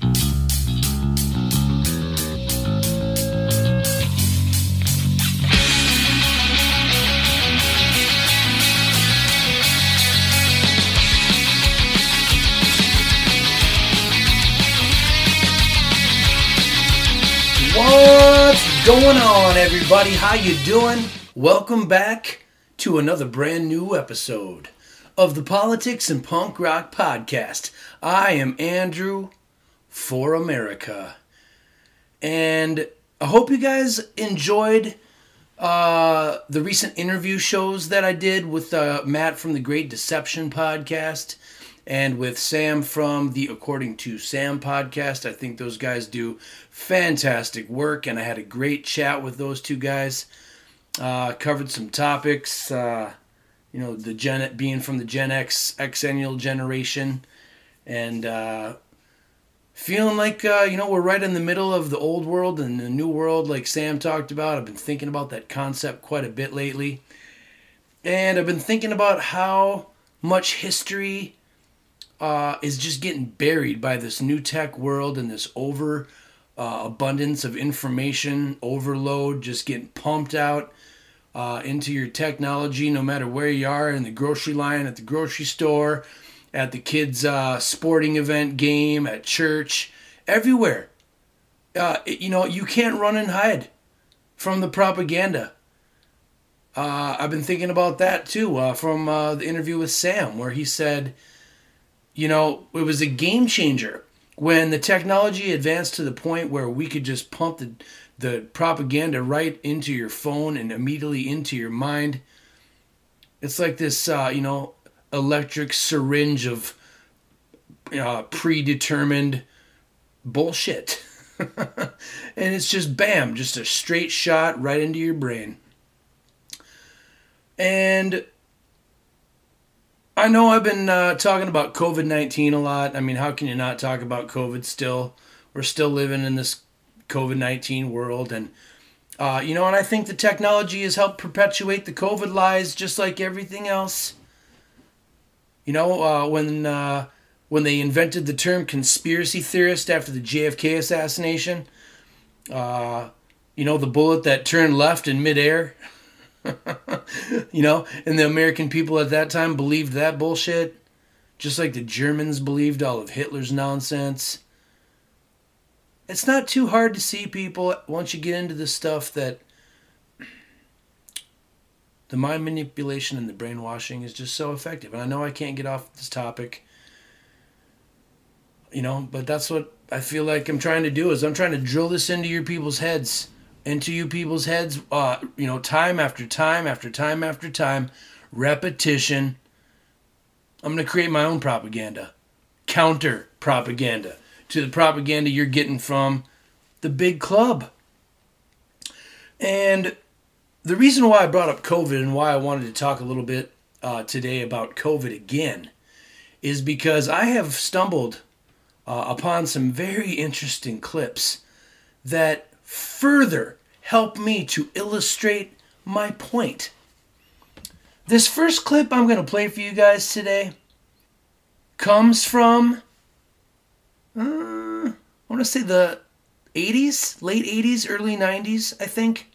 What's going on, everybody? How you doing? Welcome back to another brand new episode of the Politics and Punk Rock Podcast. I am Andrew for America, and I hope you guys enjoyed uh, the recent interview shows that I did with uh, Matt from the Great Deception podcast and with Sam from the According to Sam podcast. I think those guys do fantastic work, and I had a great chat with those two guys. Uh, covered some topics, uh, you know, the Gen being from the Gen X Xennial generation, and uh, feeling like uh, you know we're right in the middle of the old world and the new world, like Sam talked about. I've been thinking about that concept quite a bit lately, and I've been thinking about how much history uh, is just getting buried by this new tech world and this over uh, abundance of information overload just getting pumped out uh, into your technology no matter where you are in the grocery line at the grocery store at the kids uh, sporting event game at church everywhere uh, you know you can't run and hide from the propaganda uh, i've been thinking about that too uh, from the interview with sam where he said you know, it was a game changer when the technology advanced to the point where we could just pump the, the propaganda right into your phone and immediately into your mind. It's like this, uh, you know, electric syringe of uh, predetermined bullshit. and it's just bam, just a straight shot right into your brain. And I know I've been uh, talking about COVID 19 a lot. I mean, how can you not talk about COVID still? We're still living in this COVID 19 world. And, uh, you know, and I think the technology has helped perpetuate the COVID lies just like everything else. You know, uh, when, uh, when they invented the term conspiracy theorist after the JFK assassination, uh, you know, the bullet that turned left in midair. you know, and the American people at that time believed that bullshit, just like the Germans believed all of Hitler's nonsense. It's not too hard to see people once you get into this stuff that the mind manipulation and the brainwashing is just so effective. And I know I can't get off this topic, you know, but that's what I feel like I'm trying to do is I'm trying to drill this into your people's heads into you people's heads, uh, you know, time after time after time after time, repetition. I'm going to create my own propaganda, counter propaganda to the propaganda you're getting from the big club. And the reason why I brought up COVID and why I wanted to talk a little bit uh, today about COVID again is because I have stumbled uh, upon some very interesting clips that further help me to illustrate my point. This first clip I'm going to play for you guys today comes from, uh, I want to say the 80s, late 80s, early 90s, I think.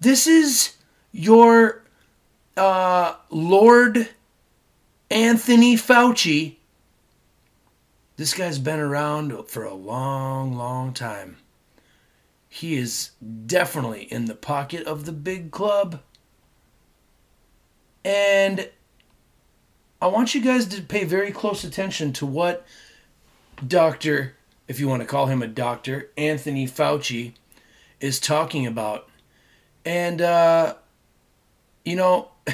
This is your uh, Lord Anthony Fauci. This guy's been around for a long, long time. He is definitely in the pocket of the big club. And I want you guys to pay very close attention to what Dr., if you want to call him a doctor, Anthony Fauci is talking about. And uh, you know,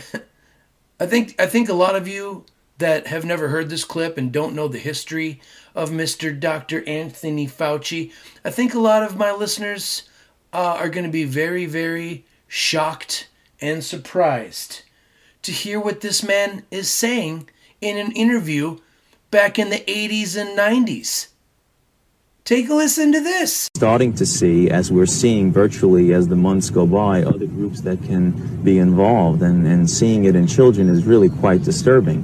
I think I think a lot of you that have never heard this clip and don't know the history of Mr. Dr. Anthony Fauci, I think a lot of my listeners uh, are going to be very, very shocked and surprised to hear what this man is saying in an interview back in the 80s and 90s. Take a listen to this. Starting to see, as we're seeing virtually as the months go by, other groups that can be involved, and, and seeing it in children is really quite disturbing.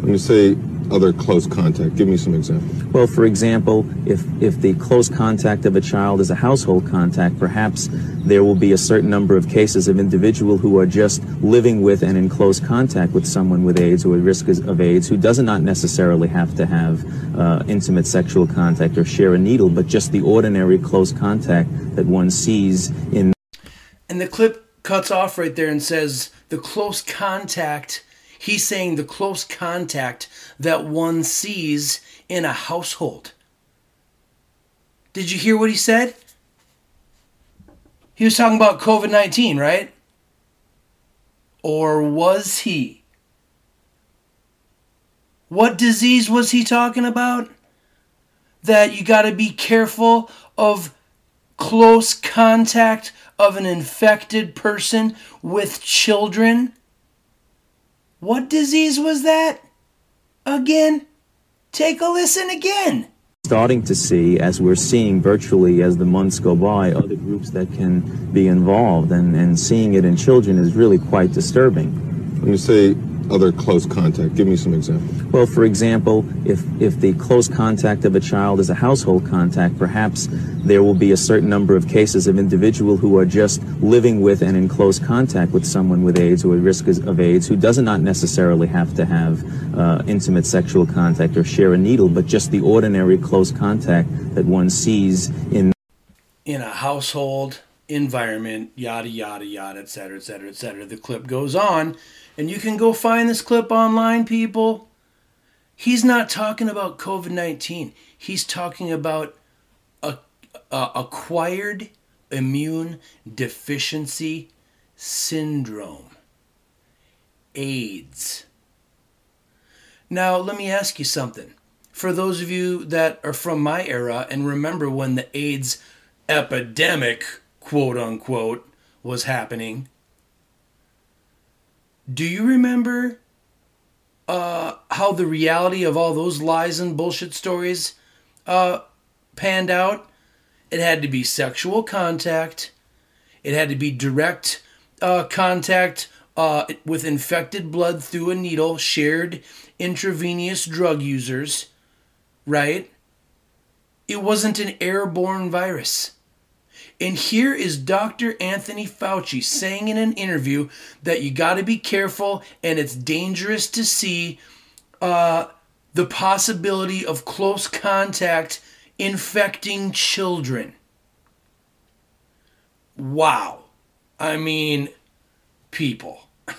When you say other close contact? Give me some examples. Well, for example, if, if the close contact of a child is a household contact, perhaps there will be a certain number of cases of individual who are just living with and in close contact with someone with AIDS or at risk of AIDS who does not necessarily have to have uh, intimate sexual contact or share a needle, but just the ordinary close contact that one sees in. And the clip cuts off right there and says the close contact. He's saying the close contact that one sees in a household. Did you hear what he said? He was talking about COVID 19, right? Or was he? What disease was he talking about? That you got to be careful of close contact of an infected person with children. What disease was that? Again? Take a listen again. Starting to see, as we're seeing virtually as the months go by, other groups that can be involved, and, and seeing it in children is really quite disturbing. When you say other close contact? Give me some examples. Well, for example, if, if the close contact of a child is a household contact, perhaps there will be a certain number of cases of individual who are just living with and in close contact with someone with AIDS or at risk of AIDS who does not necessarily have to have uh, intimate sexual contact or share a needle, but just the ordinary close contact that one sees in in a household environment, yada yada yada, et cetera, et cetera, et cetera. The clip goes on and you can go find this clip online, people. He's not talking about COVID 19. He's talking about a, a, acquired immune deficiency syndrome, AIDS. Now, let me ask you something. For those of you that are from my era and remember when the AIDS epidemic, quote unquote, was happening, do you remember uh, how the reality of all those lies and bullshit stories uh, panned out? It had to be sexual contact. It had to be direct uh, contact uh, with infected blood through a needle, shared intravenous drug users, right? It wasn't an airborne virus. And here is Dr. Anthony Fauci saying in an interview that you got to be careful and it's dangerous to see uh, the possibility of close contact infecting children. Wow. I mean, people.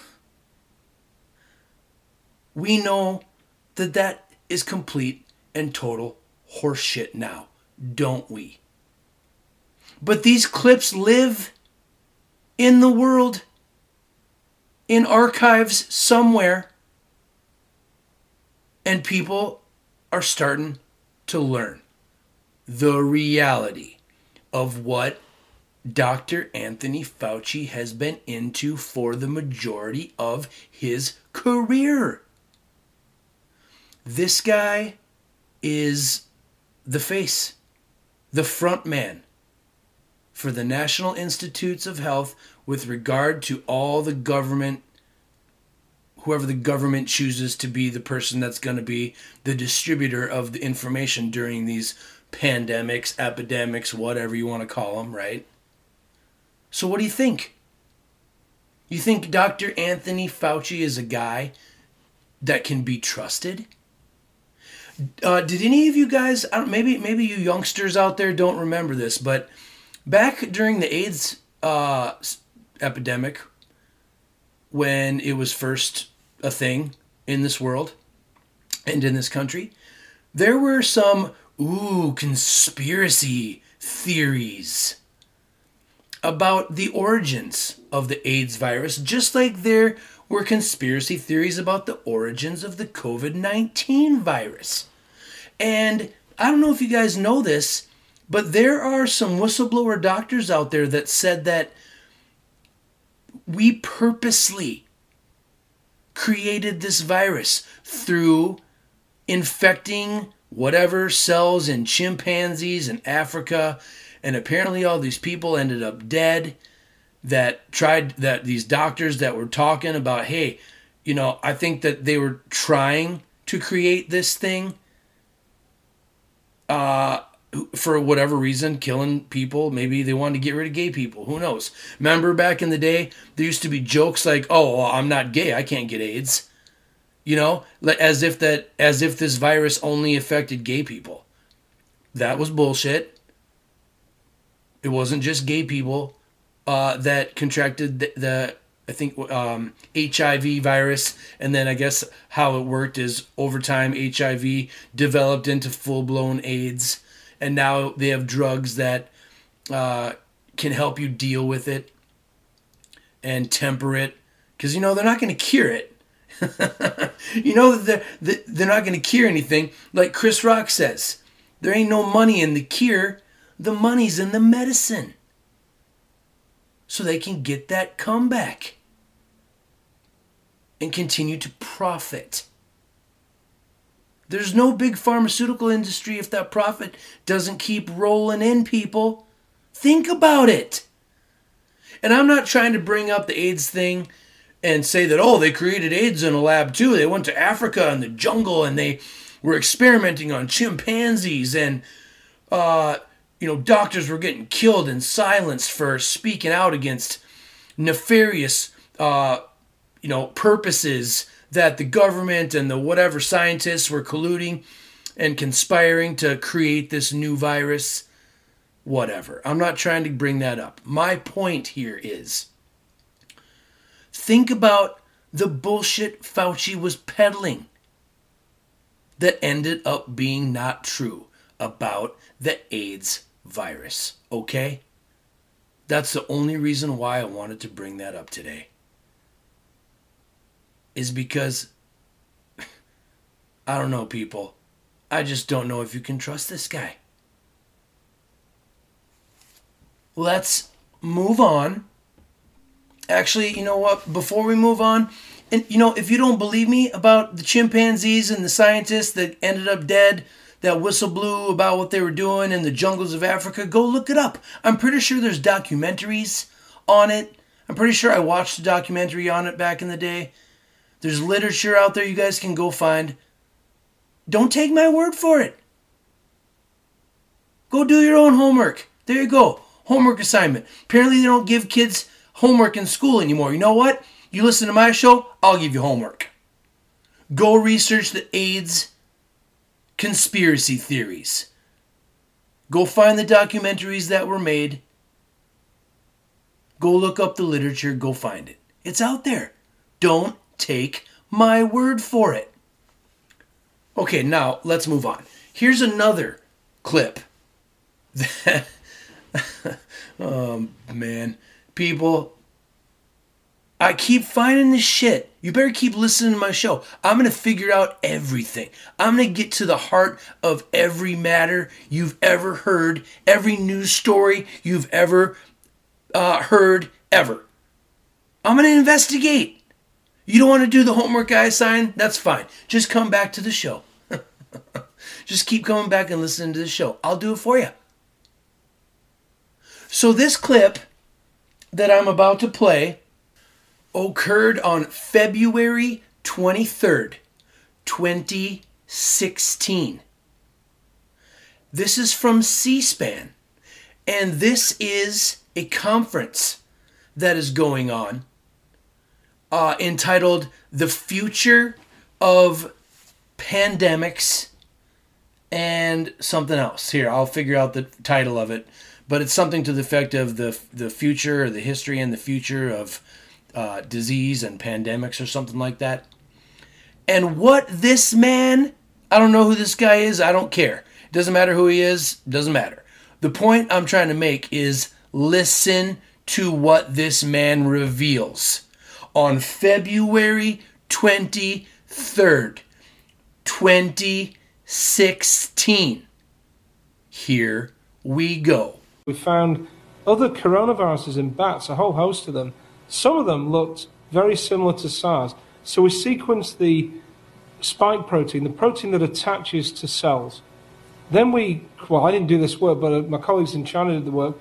We know that that is complete and total horseshit now, don't we? But these clips live in the world, in archives somewhere, and people are starting to learn the reality of what Dr. Anthony Fauci has been into for the majority of his career. This guy is the face, the front man for the National Institutes of Health with regard to all the government, whoever the government chooses to be the person that's going to be the distributor of the information during these pandemics, epidemics, whatever you want to call them, right? So, what do you think? You think Dr. Anthony Fauci is a guy that can be trusted? Uh, did any of you guys, maybe maybe you youngsters out there don't remember this, but Back during the AIDS uh, epidemic, when it was first a thing in this world and in this country, there were some, ooh, conspiracy theories about the origins of the AIDS virus, just like there were conspiracy theories about the origins of the COVID 19 virus. And I don't know if you guys know this, but there are some whistleblower doctors out there that said that we purposely created this virus through infecting whatever cells in chimpanzees in Africa. And apparently, all these people ended up dead. That tried, that these doctors that were talking about, hey, you know, I think that they were trying to create this thing uh, for whatever reason, killing people. Maybe they wanted to get rid of gay people. Who knows? Remember back in the day, there used to be jokes like, "Oh, I'm not gay. I can't get AIDS." You know, as if that, as if this virus only affected gay people. That was bullshit. It wasn't just gay people uh, that contracted the, the I think um, HIV virus, and then I guess how it worked is over time HIV developed into full blown AIDS, and now they have drugs that uh, can help you deal with it and temper it, because you know they're not going to cure it. you know that they're they're not going to cure anything. Like Chris Rock says, there ain't no money in the cure. The money's in the medicine so they can get that comeback and continue to profit. There's no big pharmaceutical industry if that profit doesn't keep rolling in, people. Think about it. And I'm not trying to bring up the AIDS thing and say that, oh, they created AIDS in a lab too. They went to Africa and the jungle and they were experimenting on chimpanzees and, uh, you know, doctors were getting killed and silenced for speaking out against nefarious, uh, you know, purposes that the government and the whatever scientists were colluding and conspiring to create this new virus. Whatever. I'm not trying to bring that up. My point here is think about the bullshit Fauci was peddling that ended up being not true about the AIDS virus, okay? That's the only reason why I wanted to bring that up today. Is because I don't know, people. I just don't know if you can trust this guy. Let's move on. Actually, you know what? Before we move on, and you know, if you don't believe me about the chimpanzees and the scientists that ended up dead, that whistle blew about what they were doing in the jungles of Africa, go look it up. I'm pretty sure there's documentaries on it. I'm pretty sure I watched a documentary on it back in the day. There's literature out there you guys can go find. Don't take my word for it. Go do your own homework. There you go. Homework assignment. Apparently, they don't give kids homework in school anymore. You know what? You listen to my show, I'll give you homework. Go research the AIDS conspiracy theories. Go find the documentaries that were made. Go look up the literature, go find it. It's out there. Don't take my word for it. Okay, now let's move on. Here's another clip oh man, people, I keep finding this shit. You better keep listening to my show. I'm going to figure out everything. I'm going to get to the heart of every matter you've ever heard, every news story you've ever uh, heard, ever. I'm going to investigate. You don't want to do the homework I assign? That's fine. Just come back to the show. Just keep coming back and listening to the show. I'll do it for you. So, this clip that I'm about to play occurred on February 23rd, 2016. This is from C SPAN, and this is a conference that is going on uh, entitled The Future of Pandemics and something else. Here, I'll figure out the title of it, but it's something to the effect of the, the future, or the history and the future of uh, disease and pandemics or something like that. And what this man, I don't know who this guy is, I don't care. It doesn't matter who he is, doesn't matter. The point I'm trying to make is listen to what this man reveals. On February 23rd, 2016. Here we go. We found other coronaviruses in bats, a whole host of them some of them looked very similar to SARS. So we sequenced the spike protein, the protein that attaches to cells. Then we, well, I didn't do this work, but uh, my colleagues in China did the work.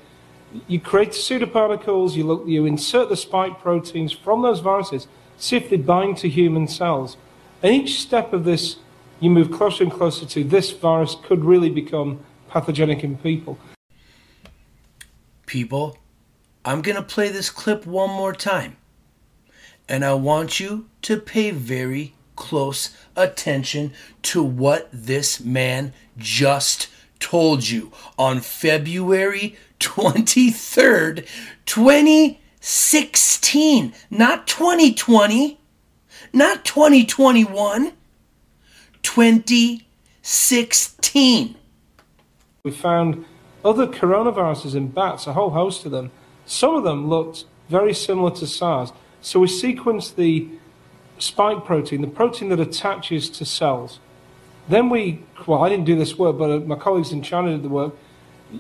You create pseudoparticles, you, look, you insert the spike proteins from those viruses, see if they bind to human cells. And each step of this you move closer and closer to this virus could really become pathogenic in people. People, I'm going to play this clip one more time. And I want you to pay very close attention to what this man just told you on February 23rd, 2016. Not 2020, not 2021, 2016. We found other coronaviruses in bats, a whole host of them. Some of them looked very similar to SARS. So we sequenced the spike protein, the protein that attaches to cells. Then we, well, I didn't do this work, but uh, my colleagues in China did the work.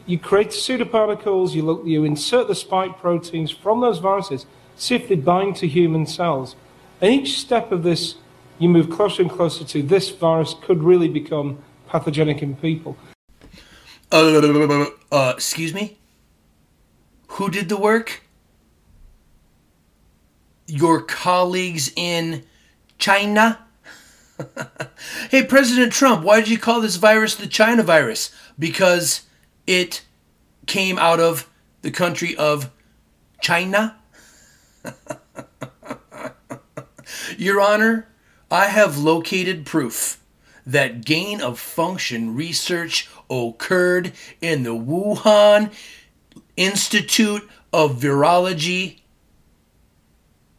You create the pseudoparticles, you, look, you insert the spike proteins from those viruses, see if they bind to human cells. And each step of this, you move closer and closer to this virus could really become pathogenic in people. Uh, uh, excuse me? Who did the work? Your colleagues in China? hey, President Trump, why did you call this virus the China virus? Because it came out of the country of China? Your Honor, I have located proof that gain of function research occurred in the Wuhan Institute of Virology.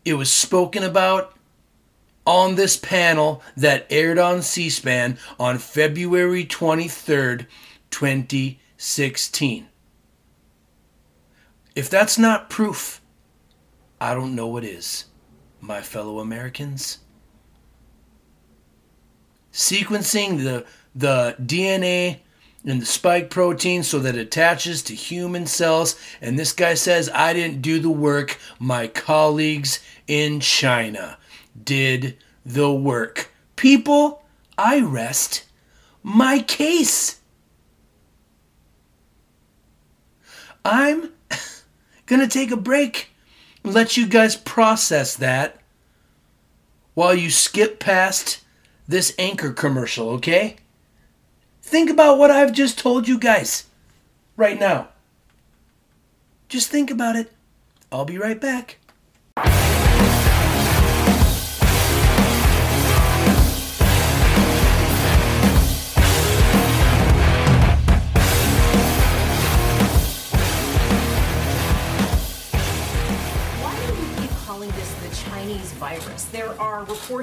It was spoken about on this panel that aired on C SPAN on February 23rd, 2016. If that's not proof, I don't know what is, my fellow Americans. Sequencing the, the DNA and the spike protein so that it attaches to human cells. And this guy says, I didn't do the work. My colleagues in China did the work. People, I rest my case. I'm to take a break let you guys process that while you skip past this anchor commercial, okay? Think about what I've just told you guys right now. Just think about it. I'll be right back.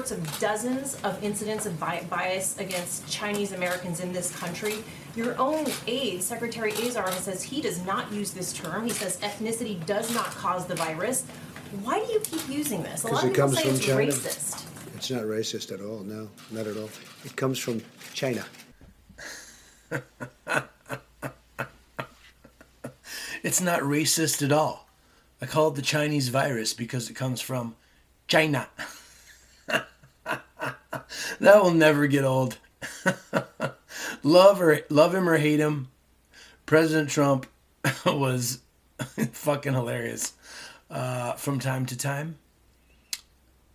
Reports of dozens of incidents of bias against Chinese Americans in this country. Your own aide, Secretary Azar, says he does not use this term. He says ethnicity does not cause the virus. Why do you keep using this? A lot of people say it's China. racist. It's not racist at all. No, not at all. It comes from China. it's not racist at all. I call it the Chinese virus because it comes from China. that will never get old. love or love him or hate him, President Trump was fucking hilarious uh, from time to time.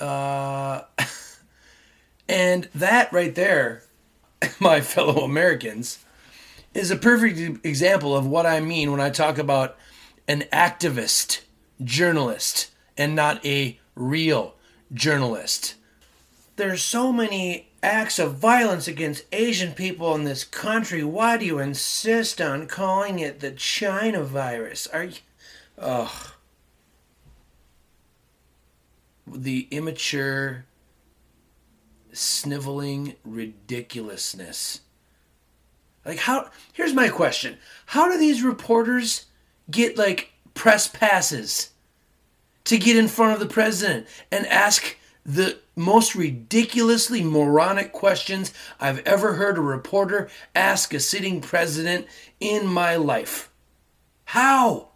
Uh, and that right there, my fellow Americans, is a perfect example of what I mean when I talk about an activist journalist and not a real journalist. There's so many acts of violence against Asian people in this country. Why do you insist on calling it the China virus? Are you. Ugh. The immature, sniveling ridiculousness. Like, how. Here's my question How do these reporters get, like, press passes? to get in front of the president and ask the most ridiculously moronic questions I've ever heard a reporter ask a sitting president in my life. How?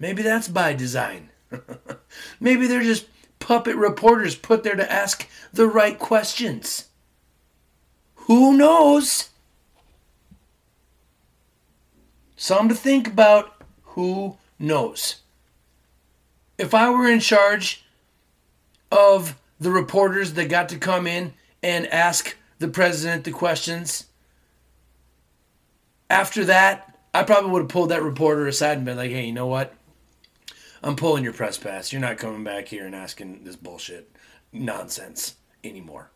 Maybe that's by design. Maybe they're just puppet reporters put there to ask the right questions. Who knows? Some to think about. Who knows? if I were in charge of the reporters that got to come in and ask the president the questions. After that, I probably would have pulled that reporter aside and been like, hey, you know what? I'm pulling your press pass. You're not coming back here and asking this bullshit nonsense anymore.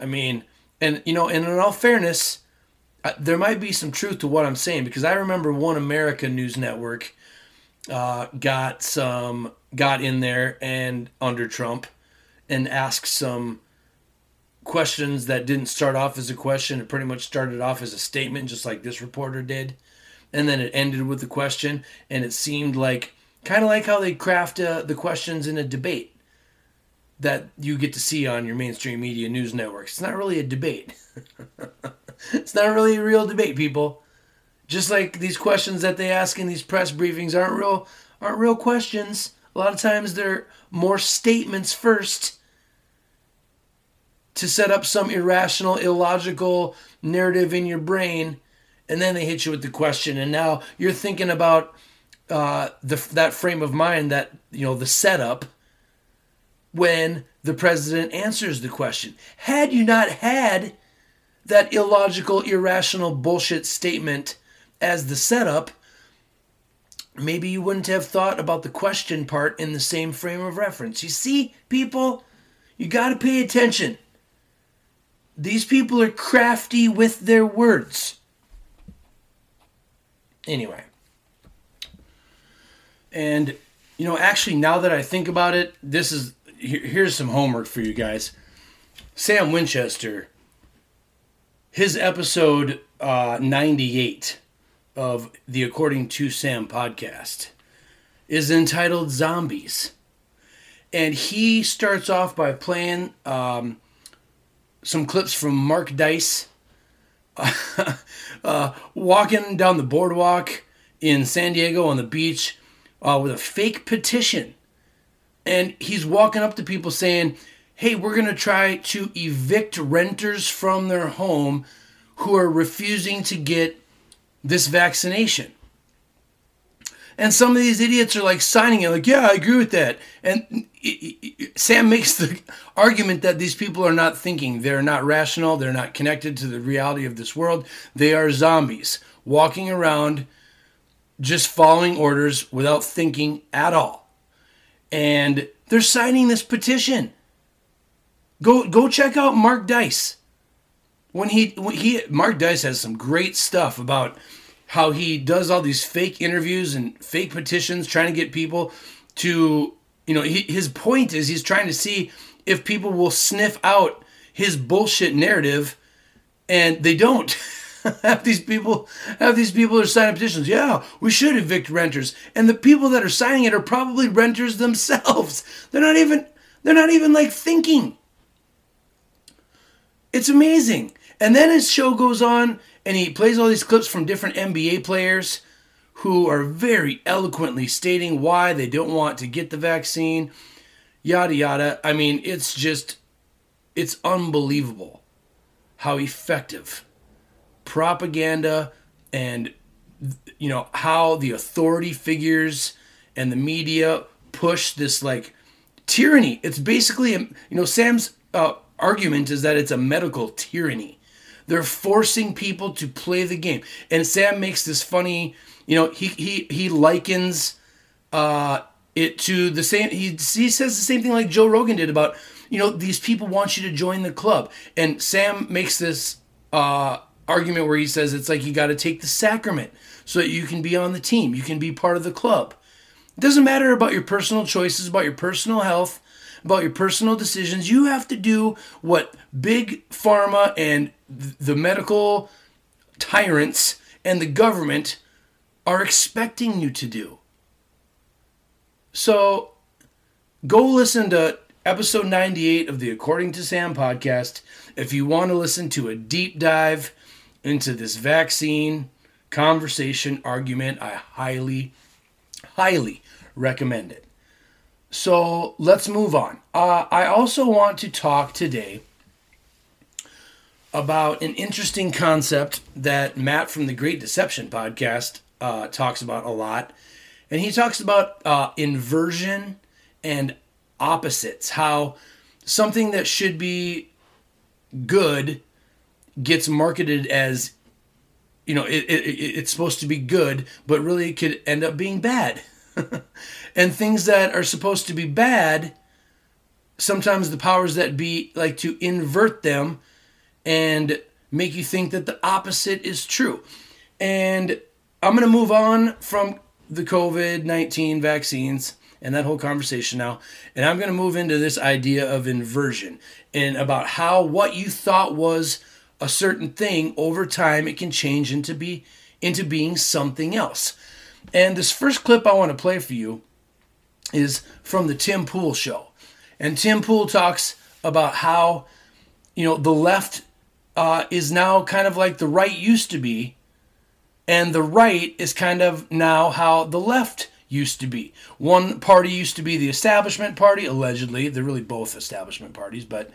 I mean, and you know, and in all fairness, there might be some truth to what I'm saying because I remember One America News Network uh, got some got in there and under Trump and asked some questions that didn't start off as a question. It pretty much started off as a statement, just like this reporter did, and then it ended with the question. And it seemed like kind of like how they craft uh, the questions in a debate that you get to see on your mainstream media news networks. It's not really a debate. it's not really a real debate, people. Just like these questions that they ask in these press briefings aren't real aren't real questions. A lot of times they're more statements first to set up some irrational, illogical narrative in your brain, and then they hit you with the question, and now you're thinking about uh, the that frame of mind that you know the setup when the president answers the question. Had you not had that illogical, irrational bullshit statement as the setup, maybe you wouldn't have thought about the question part in the same frame of reference. You see, people, you got to pay attention. These people are crafty with their words. Anyway. And, you know, actually, now that I think about it, this is here's some homework for you guys. Sam Winchester, his episode uh, 98 of the According to Sam podcast is entitled Zombies. And he starts off by playing um, some clips from Mark Dice uh, walking down the boardwalk in San Diego on the beach uh, with a fake petition. And he's walking up to people saying, Hey, we're going to try to evict renters from their home who are refusing to get this vaccination. And some of these idiots are like signing it, like, yeah, I agree with that. And Sam makes the argument that these people are not thinking. They're not rational. They're not connected to the reality of this world. They are zombies walking around just following orders without thinking at all. And they're signing this petition. Go go check out Mark Dice. When he when he Mark Dice has some great stuff about how he does all these fake interviews and fake petitions trying to get people to you know he, his point is he's trying to see if people will sniff out his bullshit narrative and they don't. Have these people have these people are signing petitions. Yeah we should evict renters. And the people that are signing it are probably renters themselves. They're not even they're not even like thinking. It's amazing and then his show goes on and he plays all these clips from different nba players who are very eloquently stating why they don't want to get the vaccine yada yada. I mean it's just it's unbelievable how effective propaganda and you know how the authority figures and the media push this like tyranny. It's basically you know sam's uh, argument is that it's a medical tyranny they're forcing people to play the game. And sam makes this funny you know he he he likens uh it to the same he, he says the same thing like joe rogan did about you know these people want you to join the club. And sam makes this uh argument where he says it's like you got to take the sacrament so that you can be on the team, you can be part of the club. It doesn't matter about your personal choices, about your personal health, about your personal decisions. You have to do what big pharma and the medical tyrants and the government are expecting you to do. So go listen to episode 98 of the According to Sam podcast if you want to listen to a deep dive into this vaccine conversation argument, I highly, highly recommend it. So let's move on. Uh, I also want to talk today about an interesting concept that Matt from the Great Deception podcast uh, talks about a lot. And he talks about uh, inversion and opposites, how something that should be good gets marketed as you know it, it, it's supposed to be good but really it could end up being bad and things that are supposed to be bad sometimes the powers that be like to invert them and make you think that the opposite is true and i'm going to move on from the covid-19 vaccines and that whole conversation now. And I'm going to move into this idea of inversion and about how what you thought was a certain thing over time it can change into be into being something else. And this first clip I want to play for you is from the Tim Pool show. And Tim Pool talks about how you know the left uh, is now kind of like the right used to be, and the right is kind of now how the left used to be. One party used to be the establishment party, allegedly. They're really both establishment parties, but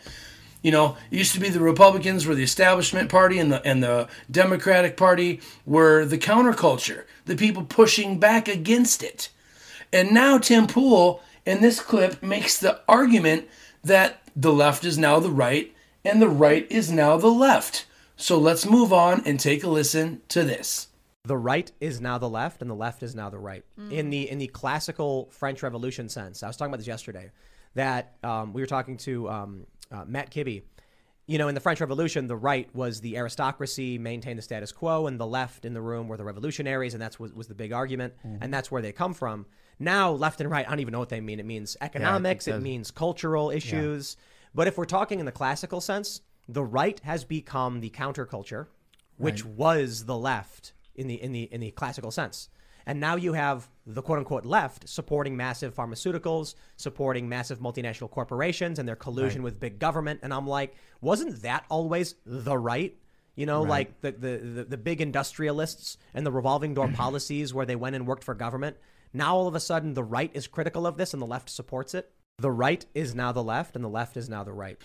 you know, it used to be the Republicans were the establishment party and the and the Democratic Party were the counterculture, the people pushing back against it. And now Tim Pool in this clip makes the argument that the left is now the right and the right is now the left. So let's move on and take a listen to this the right is now the left and the left is now the right mm. in the in the classical French Revolution sense. I was talking about this yesterday. That um, we were talking to um, uh, Matt Kibbe. You know, in the French Revolution, the right was the aristocracy, maintained the status quo, and the left in the room were the revolutionaries, and that's was, was the big argument, mm. and that's where they come from. Now, left and right, I don't even know what they mean. It means economics, yeah, it, it means cultural issues. Yeah. But if we're talking in the classical sense, the right has become the counterculture, which right. was the left in the in the in the classical sense. And now you have the quote unquote left supporting massive pharmaceuticals, supporting massive multinational corporations and their collusion right. with big government. And I'm like, wasn't that always the right? You know, right. like the, the, the, the, big industrialists and the revolving door policies where they went and worked for government. Now all of a sudden the right is critical of this and the left supports it. The right is now the left and the left is now the right.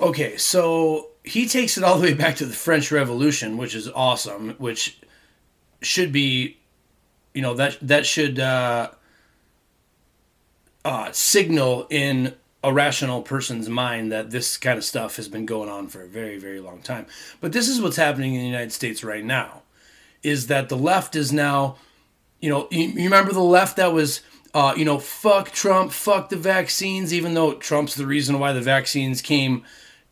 Okay, so he takes it all the way back to the French Revolution, which is awesome, which should be, you know, that that should uh, uh, signal in a rational person's mind that this kind of stuff has been going on for a very, very long time. But this is what's happening in the United States right now, is that the left is now, you know, you, remember the left that was. Uh, you know, fuck Trump, fuck the vaccines, even though Trump's the reason why the vaccines came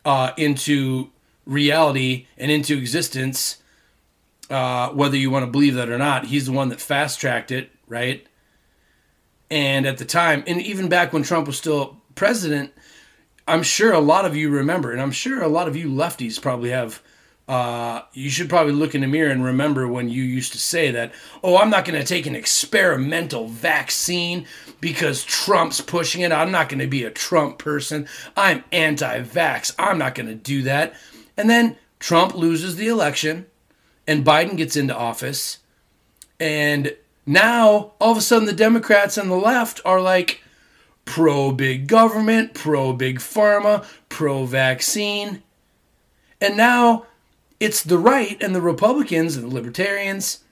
uh, into reality and into existence uh, whether you want to believe that or not. He's the one that fast tracked it, right? And at the time, and even back when Trump was still president, I'm sure a lot of you remember, and I'm sure a lot of you lefties probably have. Uh, you should probably look in the mirror and remember when you used to say that, oh, I'm not going to take an experimental vaccine because Trump's pushing it. I'm not going to be a Trump person. I'm anti vax. I'm not going to do that. And then Trump loses the election and Biden gets into office, and now all of a sudden the Democrats and the left are like pro big government, pro big pharma, pro vaccine. And now it's the right and the Republicans and the libertarians,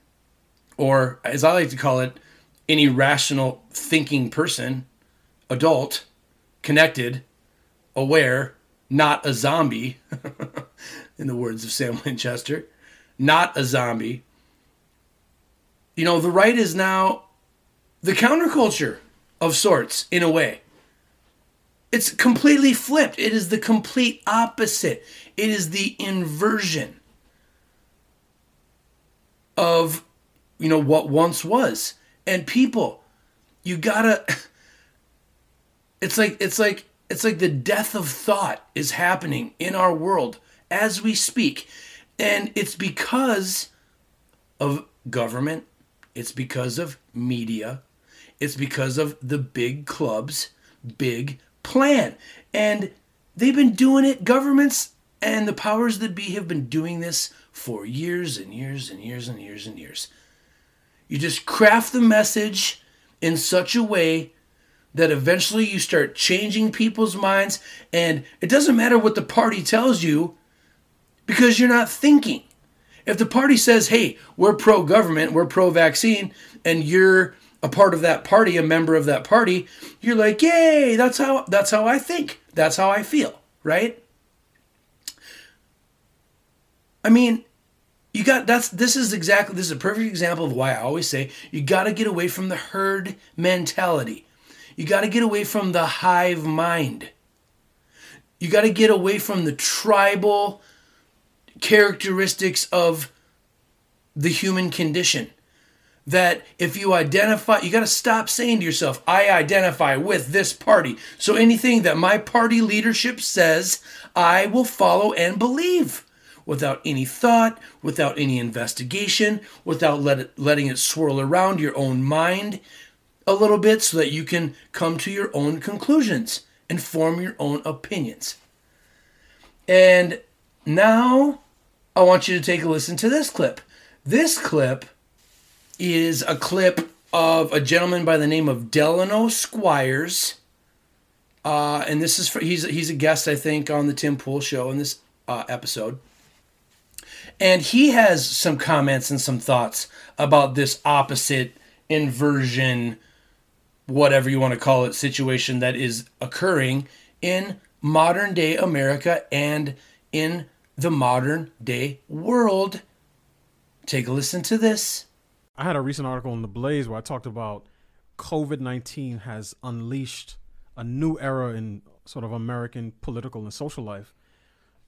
or as I like to call it, any rational thinking person, adult, connected, aware, not a zombie, in the words of Sam Winchester not a zombie. You know, the right is now the counterculture of sorts, in a way. It's completely flipped. It is the complete opposite. It is the inversion of, you know, what once was. And people, you gotta. It's like it's like it's like the death of thought is happening in our world as we speak. And it's because of government, it's because of media, it's because of the big clubs, big plan. And they've been doing it, governments and the powers that be have been doing this for years and years and years and years and years. You just craft the message in such a way that eventually you start changing people's minds. And it doesn't matter what the party tells you, because you're not thinking. If the party says, hey, we're pro government, we're pro vaccine, and you're a part of that party, a member of that party, you're like, yay, that's how that's how I think. That's how I feel, right? I mean, you got that's this is exactly this is a perfect example of why I always say you got to get away from the herd mentality. You got to get away from the hive mind. You got to get away from the tribal characteristics of the human condition. That if you identify, you got to stop saying to yourself, I identify with this party. So anything that my party leadership says, I will follow and believe without any thought, without any investigation, without let it, letting it swirl around your own mind a little bit so that you can come to your own conclusions and form your own opinions. And now I want you to take a listen to this clip. This clip is a clip of a gentleman by the name of Delano Squires. Uh, and this is for, he's he's a guest I think on the Tim Pool show in this uh, episode. And he has some comments and some thoughts about this opposite inversion, whatever you want to call it, situation that is occurring in modern day America and in the modern day world. Take a listen to this. I had a recent article in The Blaze where I talked about COVID 19 has unleashed a new era in sort of American political and social life.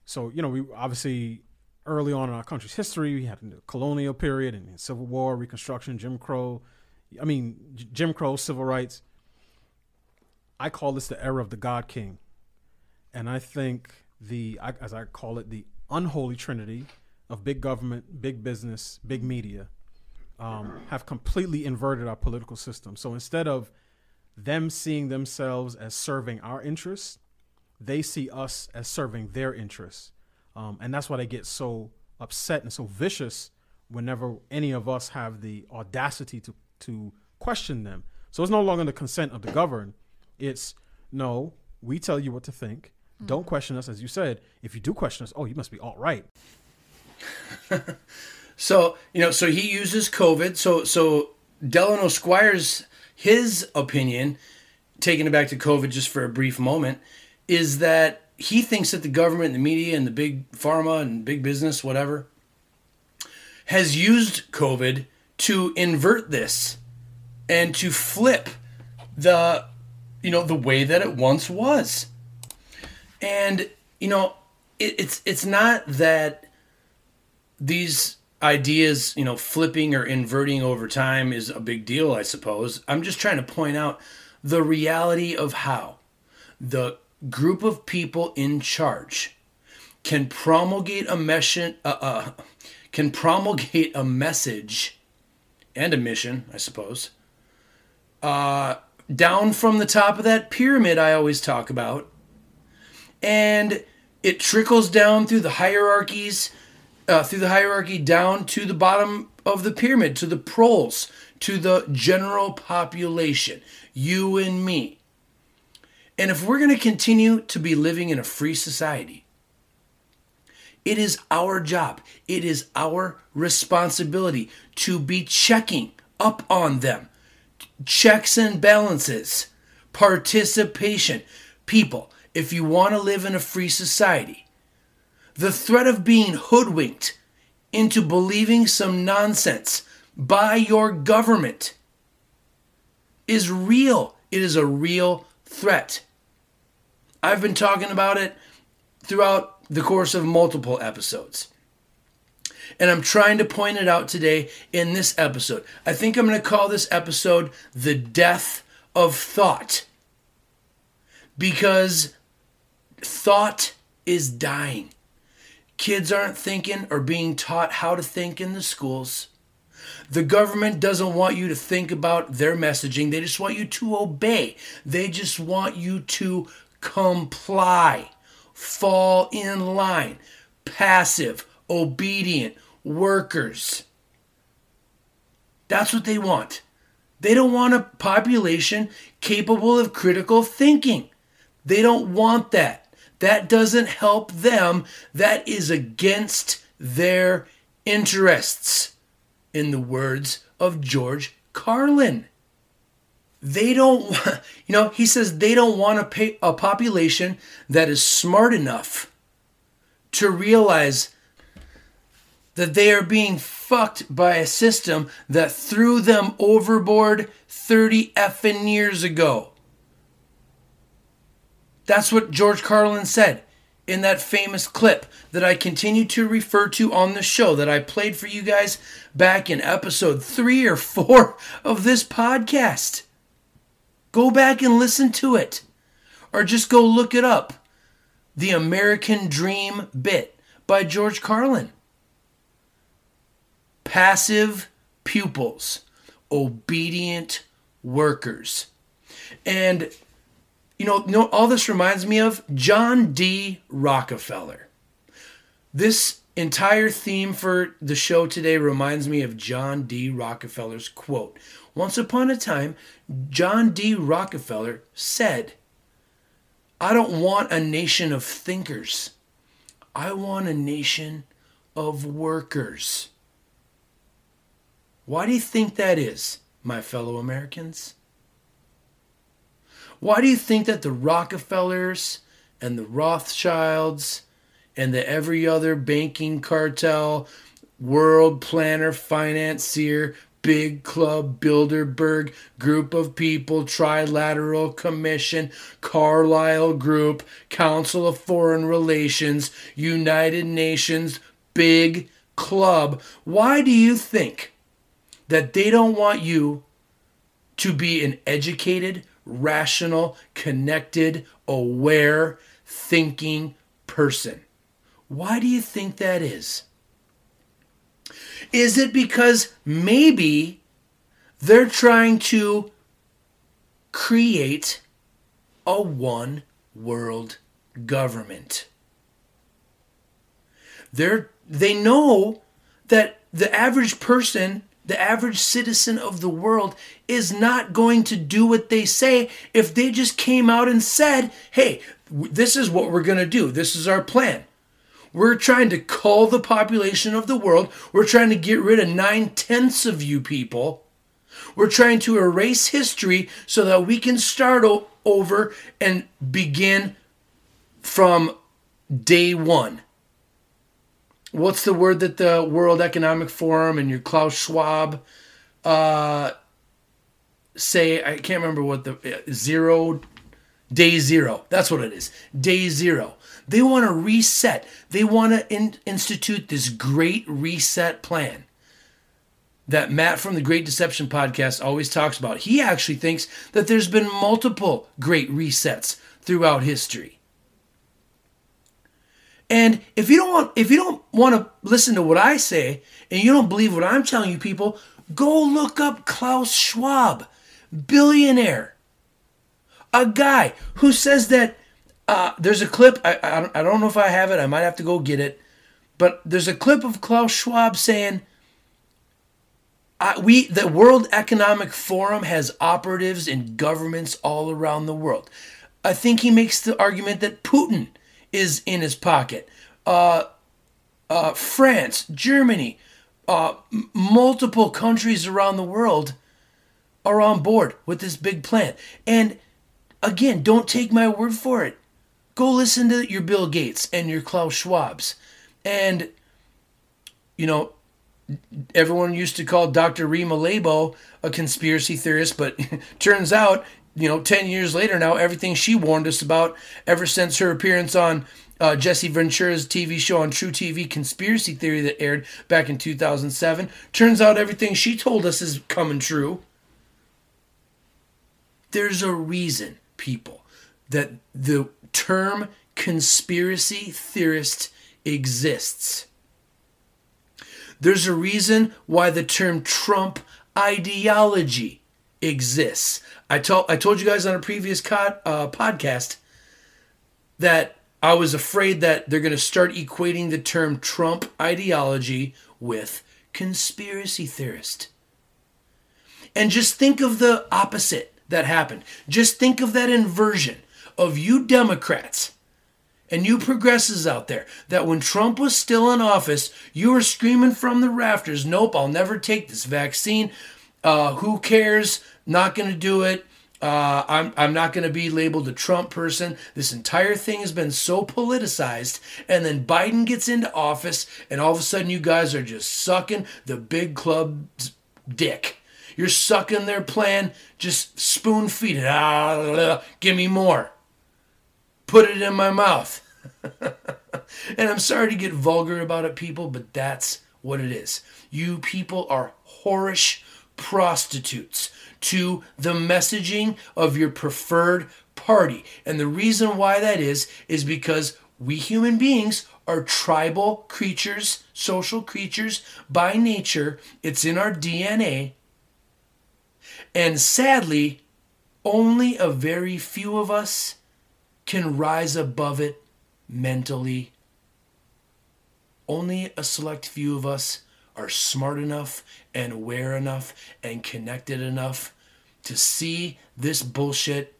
So, you know, we obviously early on in our country's history. We had the colonial period and Civil War, Reconstruction, Jim Crow. I mean, Jim Crow, civil rights. I call this the era of the God King, and I think the, as I call it, the unholy trinity of big government, big business, big media, um, have completely inverted our political system. So instead of them seeing themselves as serving our interests, they see us as serving their interests. Um, and that's why they get so upset and so vicious whenever any of us have the audacity to, to question them. So it's no longer the consent of the governed. It's no, we tell you what to think. Mm-hmm. Don't question us, as you said. If you do question us, oh, you must be all right. so you know, so he uses COVID. So so Delano Squires, his opinion, taking it back to COVID just for a brief moment, is that he thinks that the government, and the media, and the big pharma and big business, whatever, has used COVID to invert this and to flip the you know the way that it once was. And you know, it, it's it's not that these ideas, you know, flipping or inverting over time is a big deal, I suppose. I'm just trying to point out the reality of how the group of people in charge can promulgate a mission, uh, uh, can promulgate a message and a mission, I suppose, uh, down from the top of that pyramid I always talk about, and it trickles down through the hierarchies, uh, through the hierarchy down to the bottom of the pyramid, to the proles, to the general population, you and me. And if we're going to continue to be living in a free society, it is our job, it is our responsibility to be checking up on them. Checks and balances, participation. People, if you want to live in a free society, the threat of being hoodwinked into believing some nonsense by your government is real. It is a real threat. I've been talking about it throughout the course of multiple episodes. And I'm trying to point it out today in this episode. I think I'm going to call this episode The Death of Thought. Because thought is dying. Kids aren't thinking or being taught how to think in the schools. The government doesn't want you to think about their messaging. They just want you to obey. They just want you to comply, fall in line, passive, obedient workers. That's what they want. They don't want a population capable of critical thinking. They don't want that. That doesn't help them. That is against their interests, in the words of George Carlin they don't you know he says they don't want a, pay, a population that is smart enough to realize that they are being fucked by a system that threw them overboard 30 effing years ago. That's what George Carlin said in that famous clip that I continue to refer to on the show that I played for you guys back in episode three or four of this podcast. Go back and listen to it, or just go look it up. The American Dream bit by George Carlin. Passive pupils, obedient workers. And you know, you know, all this reminds me of John D. Rockefeller. This entire theme for the show today reminds me of John D. Rockefeller's quote. Once upon a time, John D. Rockefeller said, I don't want a nation of thinkers. I want a nation of workers. Why do you think that is, my fellow Americans? Why do you think that the Rockefellers and the Rothschilds and the every other banking cartel, world planner, financier, big club, Bilderberg, group of people, trilateral commission, Carlyle Group, Council of Foreign Relations, United Nations, big club. Why do you think that they don't want you to be an educated, rational, connected, aware, thinking person. Why do you think that is? Is it because maybe they're trying to create a one world government? They're, they know that the average person the average citizen of the world is not going to do what they say if they just came out and said, hey, this is what we're going to do. This is our plan. We're trying to cull the population of the world. We're trying to get rid of nine tenths of you people. We're trying to erase history so that we can start o- over and begin from day one what's the word that the World Economic Forum and your Klaus Schwab uh, say? I can't remember what the uh, zero day zero. That's what it is. Day zero. They want to reset. They want to in- institute this great reset plan that Matt from the Great Deception podcast always talks about. He actually thinks that there's been multiple great resets throughout history. And if you don't want if you don't want to listen to what I say and you don't believe what I'm telling you people, go look up Klaus Schwab, billionaire. A guy who says that uh, there's a clip I, I, I don't know if I have it. I might have to go get it. But there's a clip of Klaus Schwab saying we the World Economic Forum has operatives in governments all around the world. I think he makes the argument that Putin is in his pocket. Uh, uh, France, Germany, uh, m- multiple countries around the world are on board with this big plan. And again, don't take my word for it. Go listen to your Bill Gates and your Klaus Schwabs. And, you know, everyone used to call Dr. Rima Laibow a conspiracy theorist, but turns out you know, 10 years later now, everything she warned us about ever since her appearance on uh, Jesse Ventura's TV show on truTV, Conspiracy Theory, that aired back in 2007, turns out everything she told us is coming true. There's a reason, people, that the term conspiracy theorist exists. There's a reason why the term Trump ideology exists. I told I told you guys on a previous co- uh, podcast that I was afraid that they're going to start equating the term Trump ideology with conspiracy theorist. And just think of the opposite that happened. Just think of that inversion of you Democrats and you progressives out there that when Trump was still in office, you were screaming from the rafters, nope, I'll never take this vaccine. Uh, who cares? Not going to do it. Uh, I'm, I'm not going to be labeled a Trump person. This entire thing has been so politicized. And then Biden gets into office, and all of a sudden, you guys are just sucking the big club's dick. You're sucking their plan, just spoon feed it. Ah, give me more. Put it in my mouth. and I'm sorry to get vulgar about it, people, but that's what it is. You people are whorish prostitutes to the messaging of your preferred party. And the reason why that is, is because we human beings are tribal creatures, social creatures by nature. It's in our DNA. And sadly, only a very few of us can rise above it mentally. Only a select few of us are smart enough and aware enough and connected enough to see this bullshit,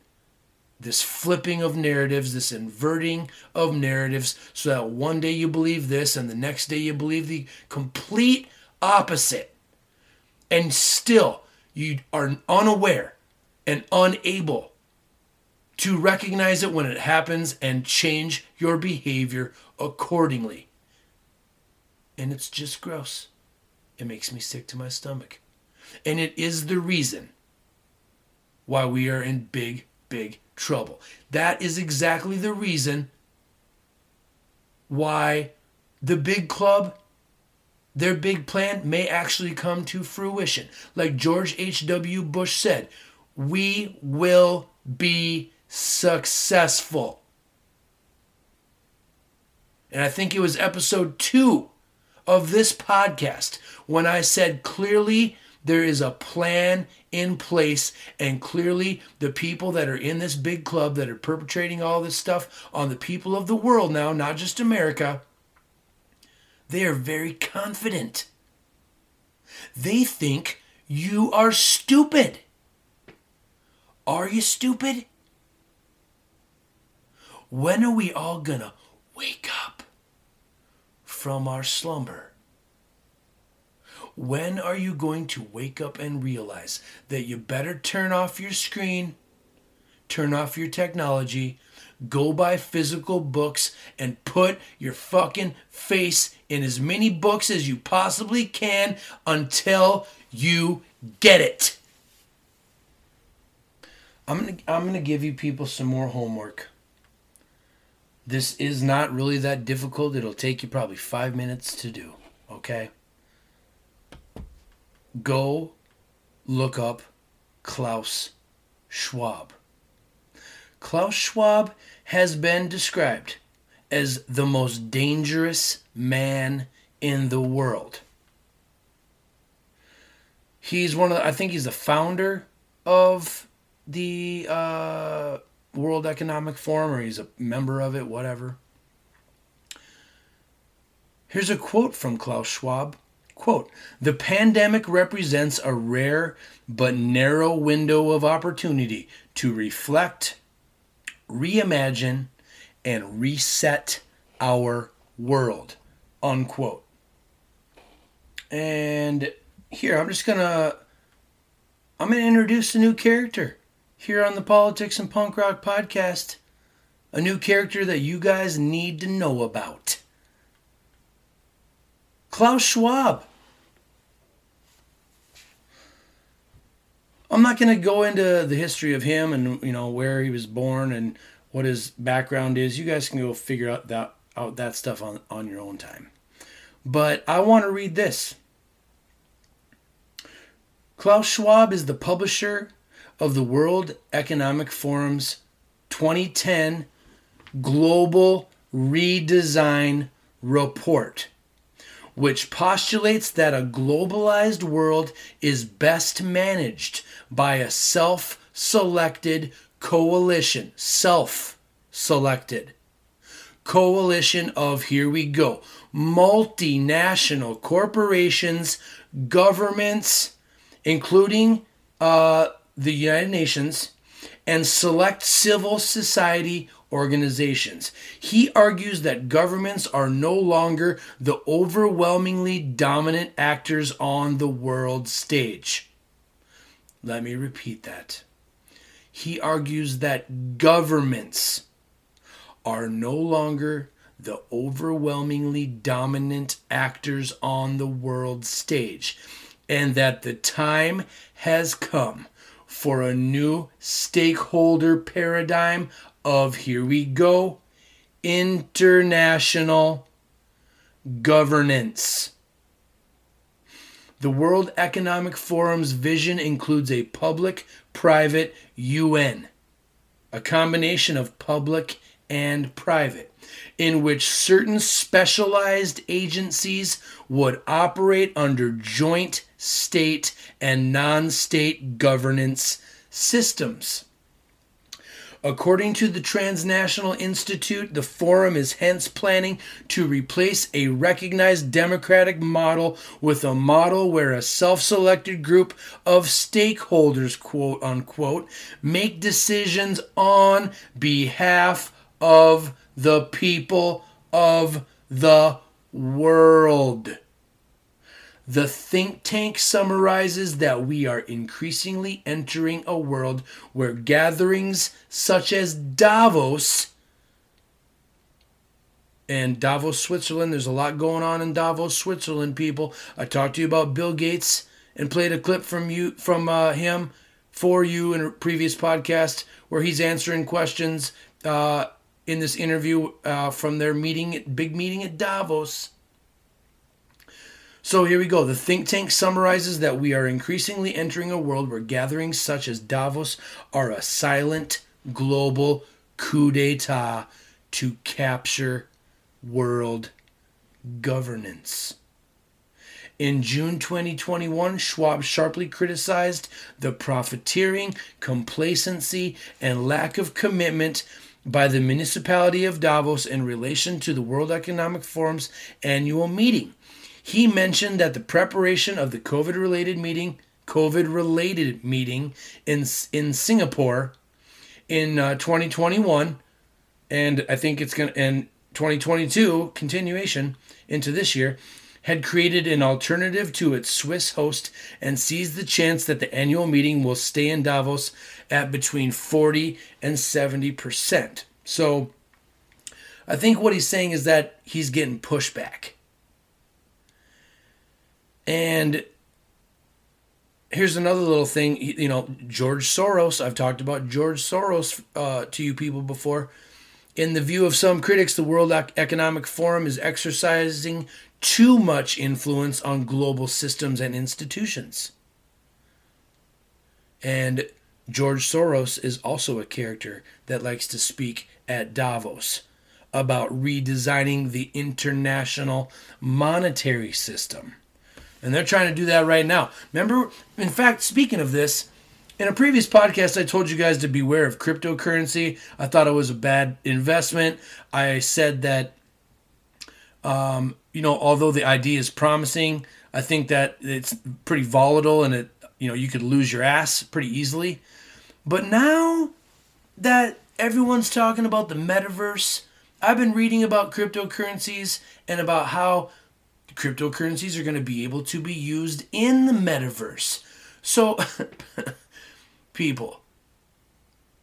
this flipping of narratives, this inverting of narratives, so that one day you believe this and the next day you believe the complete opposite. And still, you are unaware and unable to recognize it when it happens and change your behavior accordingly. And it's just gross. It makes me sick to my stomach. And it is the reason why we are in big, big trouble. That is exactly the reason why the big club, their big plan may actually come to fruition. Like George H.W. Bush said, we will be successful. And I think it was episode two of this podcast when I said clearly there is a plan in place, and clearly the people that are in this big club that are perpetrating all this stuff on the people of the world now, not just America, they are very confident. They think you are stupid. Are you stupid? When are we all gonna wake up from our slumber? When are you going to wake up and realize that you better turn off your screen, turn off your technology, go buy physical books, and put your fucking face in as many books as you possibly can until you get it? I'm gonna, I'm gonna give you people some more homework. This is not really that difficult. It'll take you probably five minutes to do. Okay? Go look up Klaus Schwab. Klaus Schwab has been described as the most dangerous man in the world. He's one of the, I think he's the founder of the uh, World Economic Forum, or he's a member of it, whatever. Here's a quote from Klaus Schwab. Quote, the pandemic represents a rare but narrow window of opportunity to reflect, reimagine, and reset our world. Unquote. And here, I'm just gonna I'm gonna introduce a new character here on the Politics and Punk Rock podcast. A new character that you guys need to know about. Klaus Schwab. I'm not going to go into the history of him and you know where he was born and what his background is. You guys can go figure out that out that stuff on on your own time. But I want to read this. Klaus Schwab is the publisher of the World Economic Forum's 2010 Global Redesign Report which postulates that a globalized world is best managed by a self selected coalition. Self selected. Coalition of, here we go, multinational corporations, governments, including uh, the United Nations, and select civil society organizations. He argues that governments are no longer the overwhelmingly dominant actors on the world stage. Let me repeat that. he argues that governments are no longer the overwhelmingly dominant actors on the world stage, and that the time has come for a new stakeholder paradigm of here we go international governance. The World Economic Forum's vision includes a public private UN, a combination of public and private, in which certain specialized agencies would operate under joint state and non state governance systems. According to the Transnational Institute, the forum is hence planning to replace a recognized democratic model with a model where a self selected group of stakeholders, quote unquote, make decisions on behalf of the people of the world. The think tank summarizes that we are increasingly entering a world where gatherings such as Davos and Davos, Switzerland, there's a lot going on in Davos, Switzerland, people. I talked to you about Bill Gates and played a clip from you from uh, him for you in a previous podcast where he's answering questions uh, in this interview uh, from their meeting, big meeting at Davos. So here we go. The think tank summarizes that we are increasingly entering a world where gatherings such as Davos are a silent global coup d'etat to capture world governance. In June 2021, Schwab sharply criticized the profiteering, complacency, and lack of commitment by the municipality of Davos in relation to the World Economic Forum's annual meeting. He mentioned that the preparation of the COVID related meeting, COVID related meeting in in Singapore in uh, 2021 and I think it's going to and 2022 continuation into this year had created an alternative to its Swiss host and sees the chance that the annual meeting will stay in Davos at between 40 and 70%. So I think what he's saying is that he's getting pushback. And here's another little thing you know george soros i've talked about george soros uh, to you people before in the view of some critics the world economic forum is exercising too much influence on global systems and institutions and george soros is also a character that likes to speak at davos about redesigning the international monetary system and they're trying to do that right now. Remember, in fact, speaking of this, in a previous podcast, I told you guys to beware of cryptocurrency. I thought it was a bad investment. I said that, um, you know, although the idea is promising, I think that it's pretty volatile and it, you know, you could lose your ass pretty easily. But now that everyone's talking about the metaverse, I've been reading about cryptocurrencies and about how cryptocurrencies are going to be able to be used in the metaverse. So, people,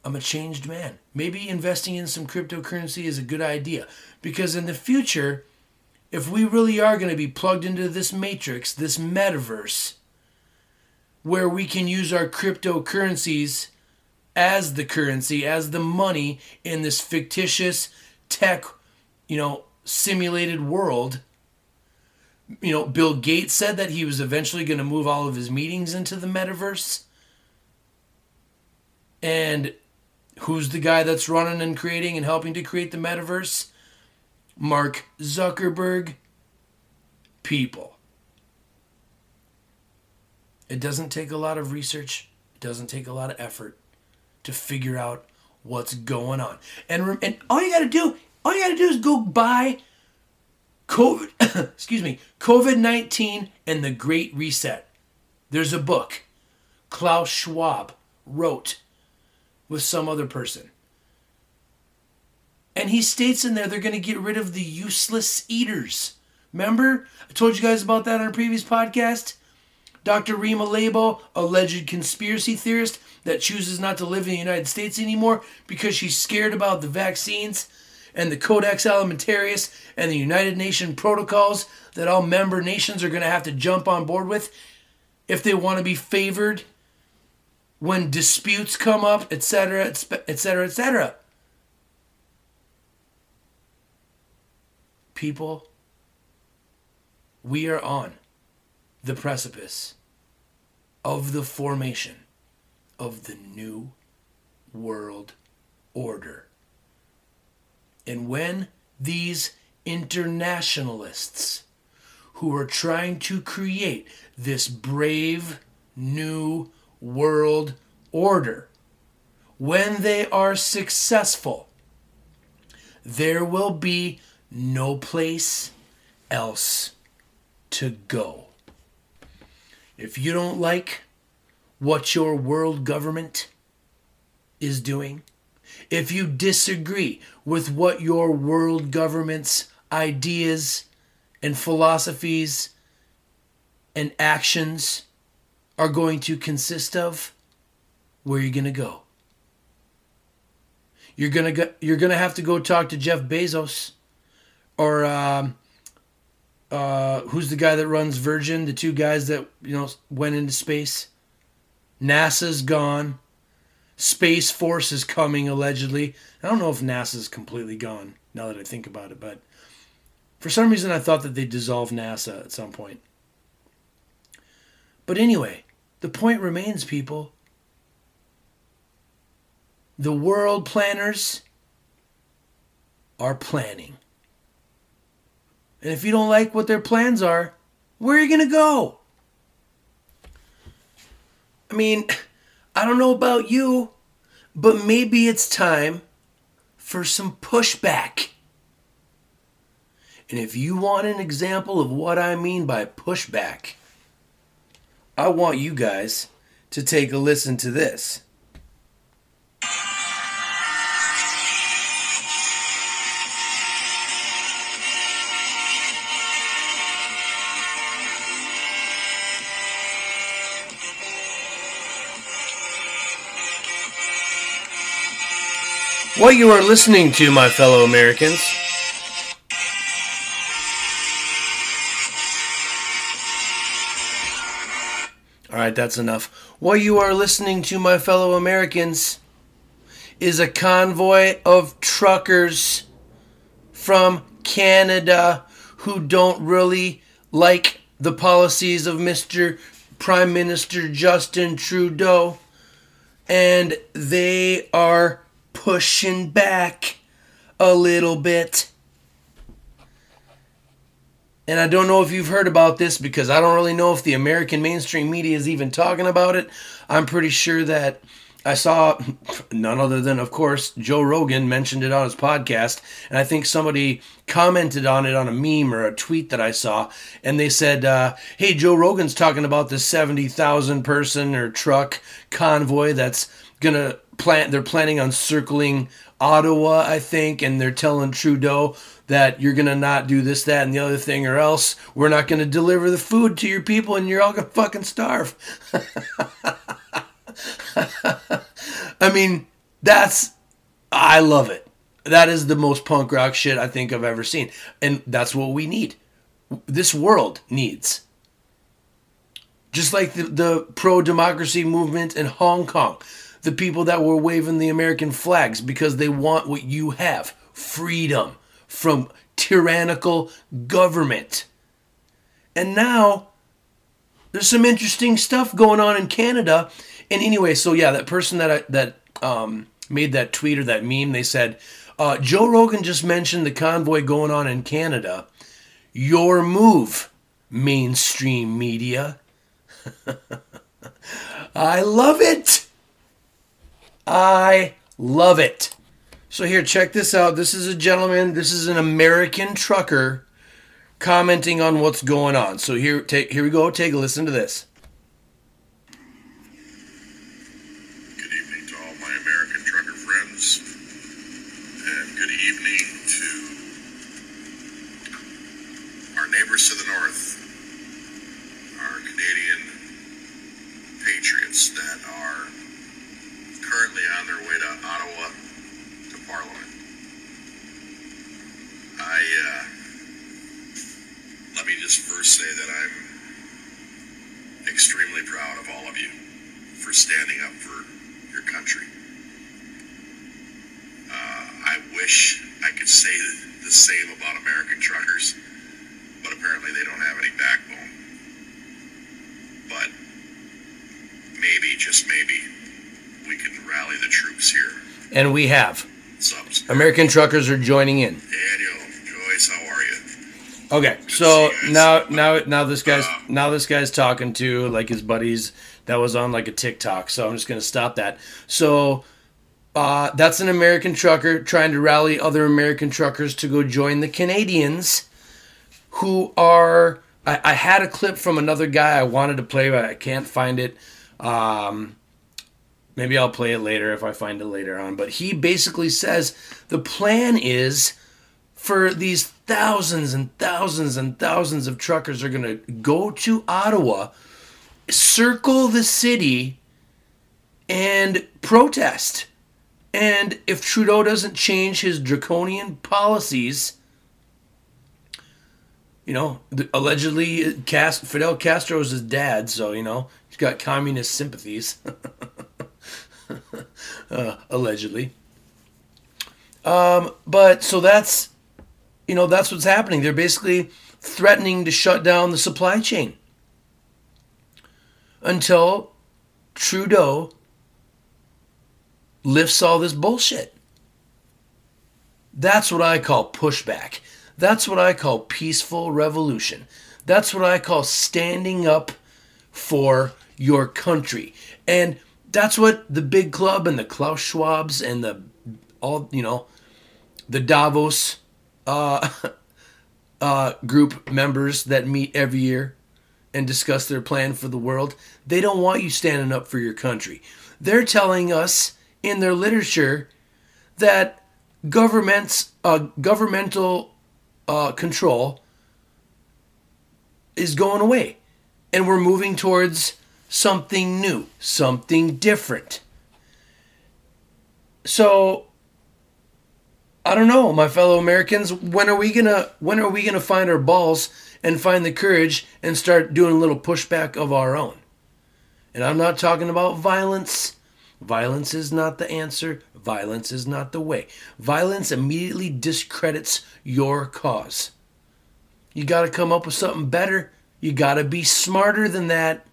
I'm a changed man. Maybe investing in some cryptocurrency is a good idea because in the future, if we really are going to be plugged into this matrix, this metaverse, where we can use our cryptocurrencies as the currency, as the money in this fictitious tech, you know, simulated world you know, Bill Gates said that he was eventually going to move all of his meetings into the metaverse. And who's the guy that's running and creating and helping to create the metaverse? Mark Zuckerberg. People. It doesn't take a lot of research, it doesn't take a lot of effort to figure out what's going on. And, and all you got to do, all you got to do is go buy COVID, excuse me, COVID 19 and the Great Reset. There's a book Klaus Schwab wrote with some other person. And he states in there they're going to get rid of the useless eaters. Remember? I told you guys about that on a previous podcast. Dr. Rima Laibow, alleged conspiracy theorist that chooses not to live in the United States anymore because she's scared about the vaccines and the Codex Alimentarius and the United Nations protocols that all member nations are going to have to jump on board with if they want to be favored when disputes come up, etc., etc., etc. People, we are on the precipice of the formation of the new world order. And when these internationalists who are trying to create this brave new world order, when they are successful, there will be no place else to go. If you don't like what your world government is doing, if you disagree with what your world government's ideas and philosophies and actions are going to consist of, where are you going to go? You're gonna go, you're gonna have to go talk to Jeff Bezos, or um, uh, who's the guy that runs Virgin? The two guys that you know went into space. NASA's gone. Space Force is coming allegedly. I don't know if NASA's completely gone now that I think about it, but for some reason I thought that they dissolved NASA at some point. But anyway, the point remains, people. The world planners are planning. And if you don't like what their plans are, where are you going to go? I mean, I don't know about you, but maybe it's time for some pushback. And if you want an example of what I mean by pushback, I want you guys to take a listen to this. What you are listening to, my fellow Americans, All right, that's enough. What you are listening to, my fellow Americans, is a convoy of truckers from Canada who don't really like the policies of Mr. Prime Minister Justin Trudeau. And they are pushing back a little bit. And I don't know if you've heard about this because I don't really know if the American mainstream media is even talking about it. I'm pretty sure that I saw none other than, of course, Joe Rogan mentioned it on his podcast. And I think somebody commented on it on a meme or a tweet that I saw. And they said, uh, hey, Joe Rogan's talking about this 70,000 person or truck convoy that's to plan, they're planning on circling Ottawa, I think, and they're telling Trudeau that you're to not do this, that, and the other thing, or else we're not to deliver the food to your people and you're all to fucking starve. I mean, that's, I love it. That is the most punk rock shit I think I've ever seen. And that's what we need. This world needs. Just like the, the pro democracy movement in Hong Kong the people that were waving the American flags because they want what you have freedom from tyrannical government. And now there's some interesting stuff going on in Canada. And anyway, so yeah, that person that I, that um, made that tweet or that meme, they said uh, Joe Rogan just mentioned the convoy going on in Canada. Your move, mainstream media. I love it. I love it. So here, check this out. This is a gentleman. This is an American trucker commenting on what's going on. So here, take here we go. Take a listen to this. Good evening to all my American trucker friends, and good evening to our neighbors to the north, our Canadian compatriots that are currently on their way to Ottawa to Parliament. I, uh, let me just first say that I'm extremely proud of all of you for standing up for your country. Uh, I wish I could say the same about American truckers, but apparently they don't have any backbone. But maybe, just maybe, we can rally the troops here. And we have. American truckers are joining in. Daniel, Joyce, how are you? Okay, so now now now this guy's now this guy's talking to like his buddies that was on like a TikTok. So I'm just gonna stop that. So uh, that's an American trucker trying to rally other American truckers to go join the Canadians, who are. I, I had a clip from another guy I wanted to play, but I can't find it. Um, maybe I'll play it later if I find it later on. But he basically says the plan is for these thousands and thousands and thousands of truckers are going to go to Ottawa, circle the city, and protest. And if Trudeau doesn't change his draconian policies, you know, allegedly Cast, Fidel Castro is his dad, so you know he's got communist sympathies. uh, allegedly. Um, but so that's, you know, that's what's happening. They're basically threatening to shut down the supply chain until Trudeau lifts all this bullshit. That's what I call pushback. That's what I call peaceful revolution. That's what I call standing up for your country. And that's what the big club and the Klaus Schwabs and the all, you know, the Davos uh, uh, group members that meet every year and discuss their plan for the world, they don't want you standing up for your country. They're telling us in their literature that governments, uh, governmental uh, control is going away, and we're moving towards something new, something different. So I don't know, my fellow Americans, when are we to when are we to find our balls and find the courage and start doing a little pushback of our own? And I'm not talking about violence. Violence is not the answer. Violence is not the way. Violence immediately discredits your cause. You got to come up with something better. You got to be smarter than that.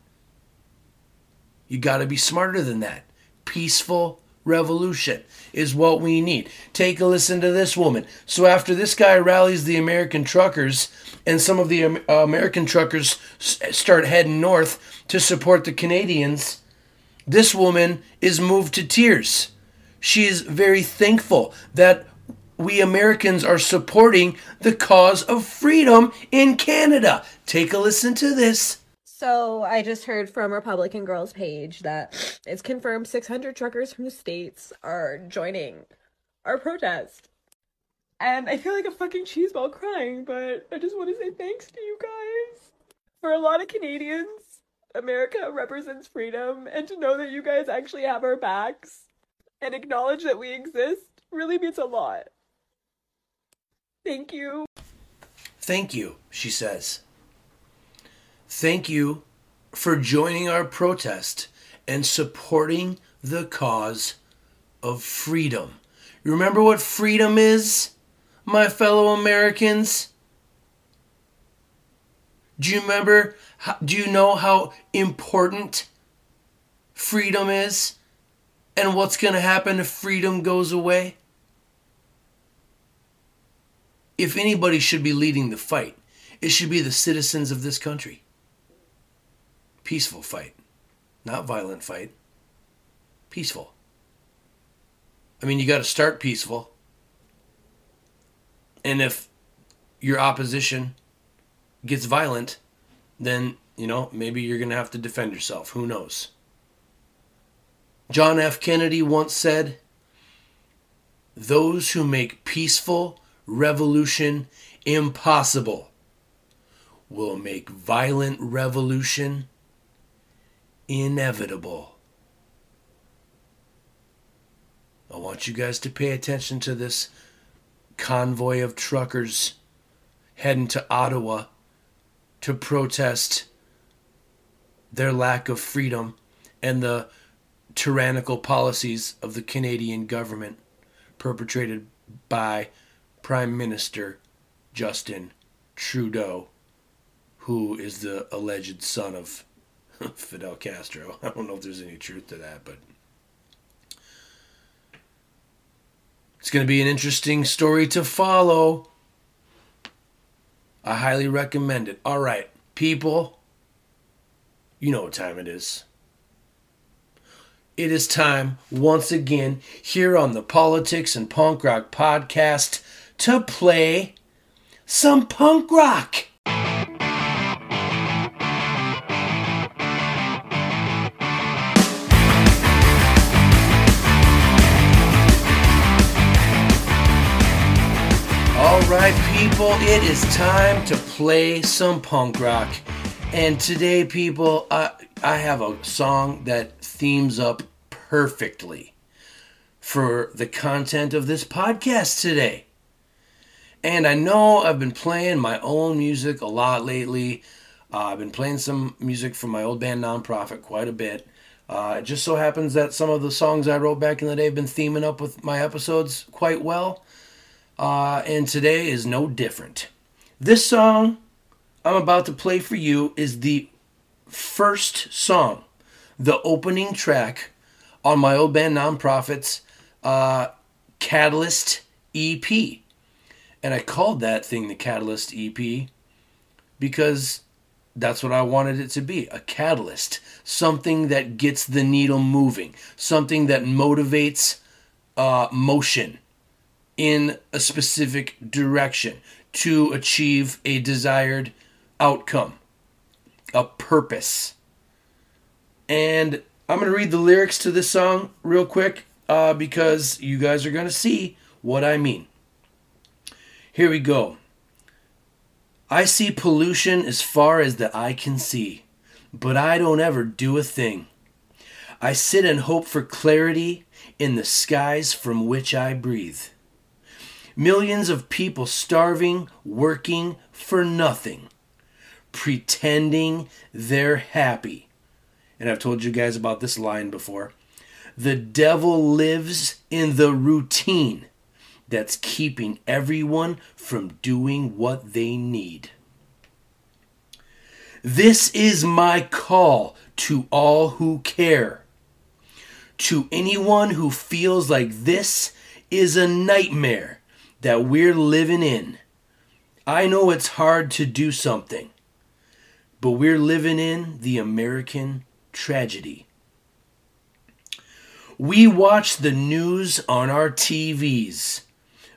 You got to be smarter than that. Peaceful revolution is what we need. Take a listen to this woman. So, after this guy rallies the American truckers, and some of the uh, American truckers start heading north to support the Canadians, this woman is moved to tears. She is very thankful that we Americans are supporting the cause of freedom in Canada. Take a listen to this. So I just heard from Republican Girls page that it's confirmed 600 truckers from the states are joining our protest. And I feel like a fucking cheeseball crying, but I just want to say thanks to you guys. For a lot of Canadians, America represents freedom, and to know that you guys actually have our backs and acknowledge that we exist really means a lot. Thank you. Thank you, she says. Thank you for joining our protest and supporting the cause of freedom. You remember what freedom is, my fellow Americans? Do you remember? Do you know how important freedom is? And what's going to happen if freedom goes away? If anybody should be leading the fight, it should be the citizens of this country peaceful fight, not violent fight. Peaceful. I mean, you got to start peaceful. And if your opposition gets violent, then, you know, maybe you're going to have to defend yourself. Who knows? John F. Kennedy once said, Those who make peaceful revolution impossible will make violent revolution inevitable. I want you guys to pay attention to this convoy of truckers heading to Ottawa to protest their lack of freedom and the tyrannical policies of the Canadian government perpetrated by Prime Minister Justin Trudeau, who is the alleged son of Fidel Castro. I don't know if there's any truth to that, but it's going to be an interesting story to follow. I highly recommend it. All right, people, you know what time it is. It is time once again here on the Politics and Punk Rock podcast to play some punk rock. People, it is time to play some punk rock. And today, people, I, I have a song that themes up perfectly for the content of this podcast today. And I know I've been playing my own music a lot lately. Uh, I've been playing some music from my old band Non-Prophet quite a bit. Uh, it just so happens that some of the songs I wrote back in the day have been theming up with my episodes quite well. Uh, and today is no different. This song I'm about to play for you is the first song, the opening track on my old band Non-Prophet's uh, Catalyst EP. And I called that thing the Catalyst EP because that's what I wanted it to be a catalyst, something that gets the needle moving, something that motivates uh, motion in a specific direction to achieve a desired outcome, a purpose. And I'm going to read the lyrics to this song real quick uh, because you guys are going to see what I mean. Here we go. I see pollution as far as the eye can see, but I don't ever do a thing. I sit and hope for clarity in the skies from which I breathe. Millions of people starving, working for nothing, pretending they're happy. And I've told you guys about this line before. The devil lives in the routine that's keeping everyone from doing what they need. This is my call to all who care. To anyone who feels like this is a nightmare that we're living in. I know it's hard to do something, but we're living in the American tragedy. We watch the news on our TVs,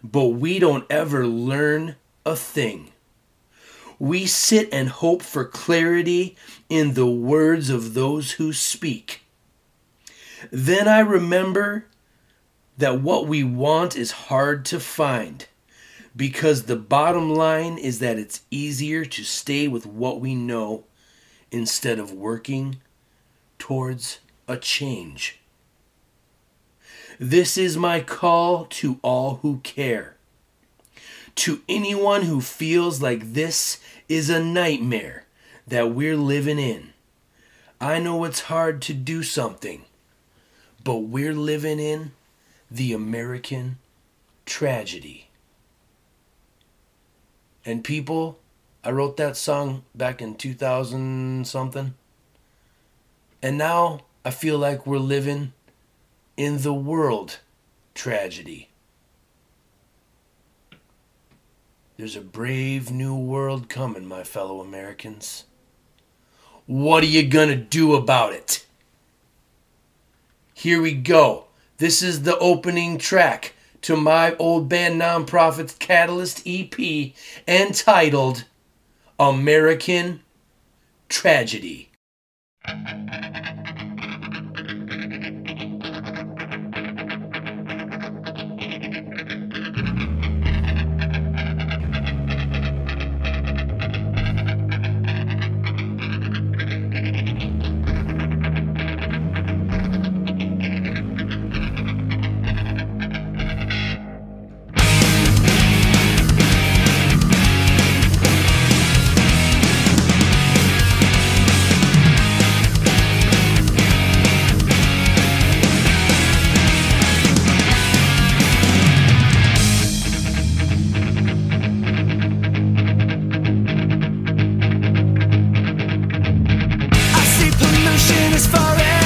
but we don't ever learn a thing. We sit and hope for clarity in the words of those who speak. Then I remember that what we want is hard to find because the bottom line is that it's easier to stay with what we know instead of working towards a change. This is my call to all who care. To anyone who feels like this is a nightmare that we're living in. I know it's hard to do something, but we're living in the American tragedy. And people, I wrote that song back in 2000 something. And now I feel like we're living in the world tragedy. There's a brave new world coming, my fellow Americans. What are you gonna do about it? Here we go. This is the opening track to my old band Non-Prophet's Catalyst EP entitled American Tragedy. is forever.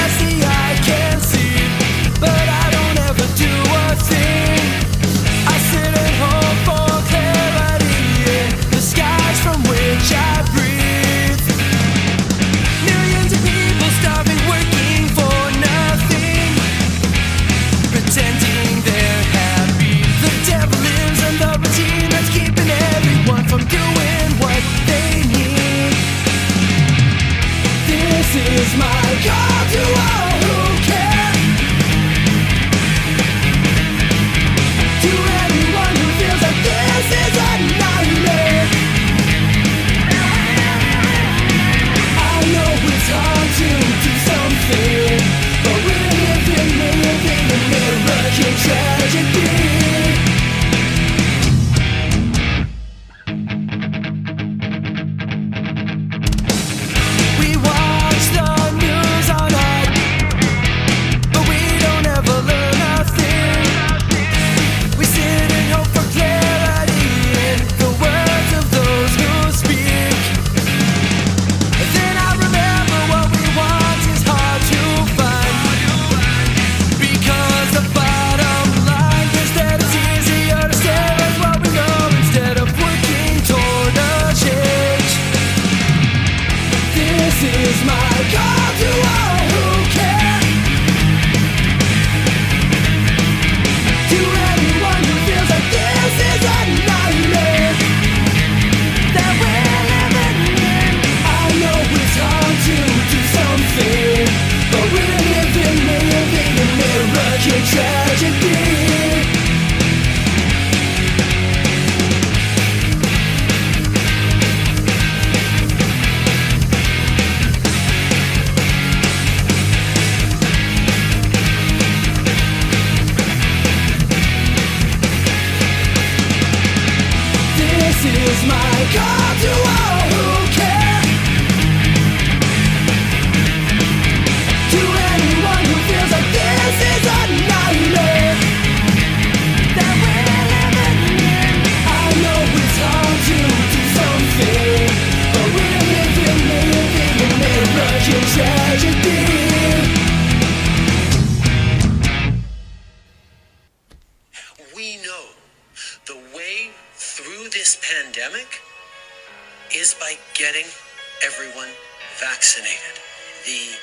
Vaccinated. The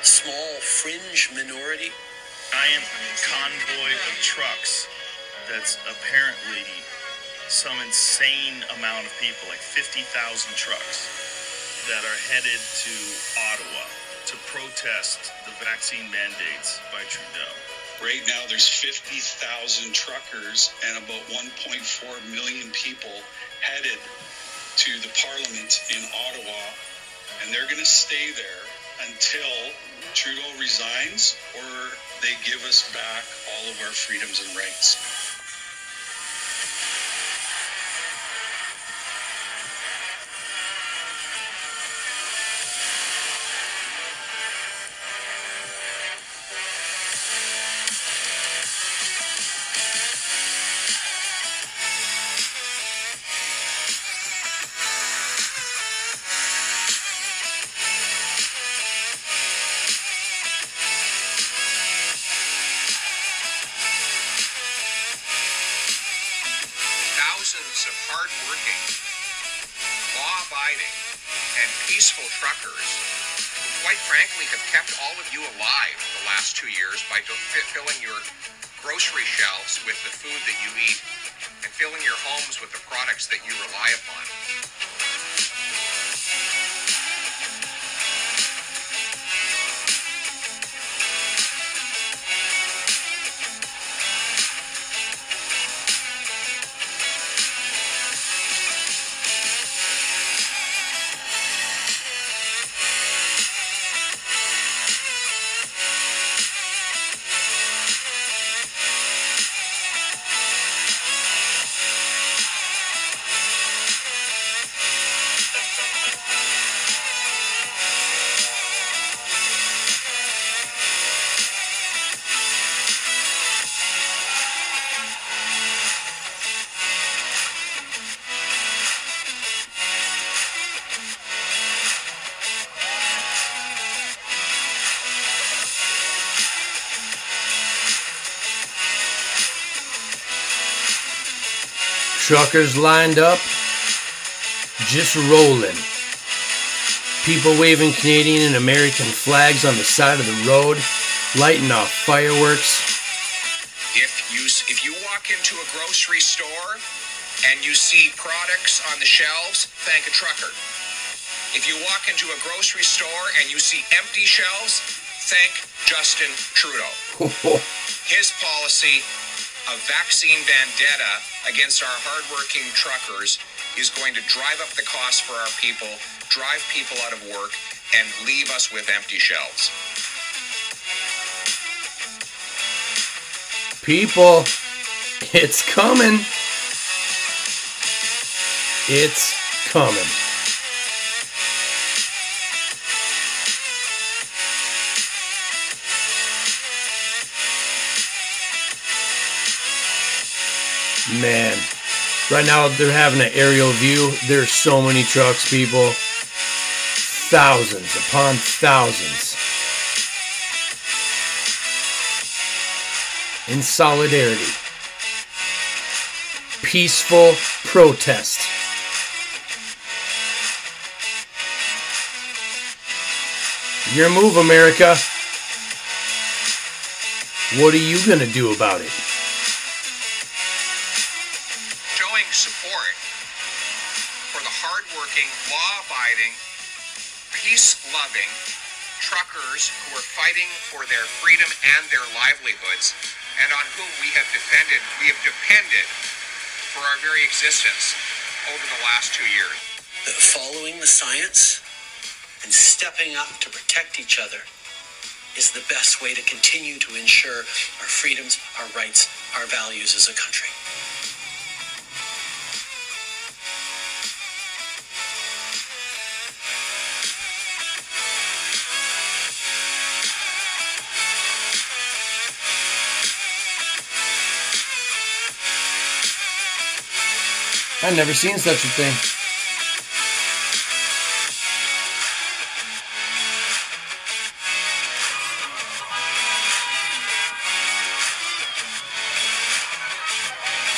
small fringe minority. I am convoy of trucks that's apparently some insane amount of people, like 50,000 trucks, that are headed to Ottawa to protest the vaccine mandates by Trudeau. Right now, there's 50,000 truckers and about 1.4 million people headed to the Parliament in Ottawa, and they're going to stay there until Trudeau resigns or they give us back all of our freedoms and rights. Truckers lined up, just rolling. People waving Canadian and American flags on the side of the road, lighting off fireworks. If you if you walk into a grocery store and you see products on the shelves, thank a trucker. If you walk into a grocery store and you see empty shelves, thank Justin Trudeau. His policy of vaccine vendetta against our hardworking truckers is going to drive up the cost for our people, drive people out of work, and leave us with empty shelves. People, it's coming. It's coming. Man, right now they're having an aerial view. There's so many trucks, people. Thousands upon thousands. In solidarity. Peaceful protest. Your move, America. What are you gonna do about it? Truckers who are fighting for their freedom and their livelihoods, and on whom we have defended, we have depended for our very existence over the last two years. Following the science and stepping up to protect each other is the best way to continue to ensure our freedoms, our rights, our values as a country. I've never seen such a thing.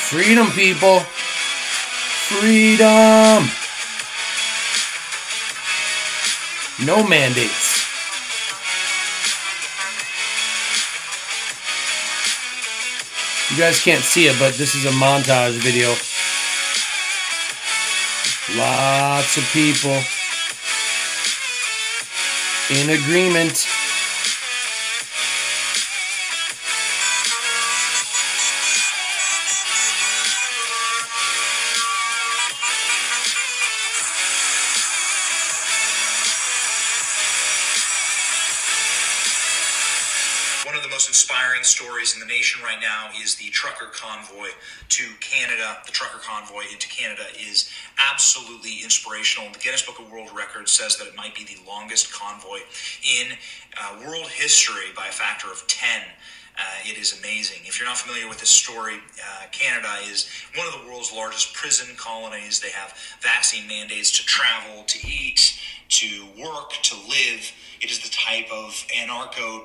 Freedom, people. Freedom. No mandates. You guys can't see it, but this is a montage video. Lots of people in agreement. History by a factor of 10. Uh, it is amazing. If you're not familiar with this story, uh, Canada is one of the world's largest prison colonies. They have vaccine mandates to travel, to eat, to work, to live. It is the type of anarcho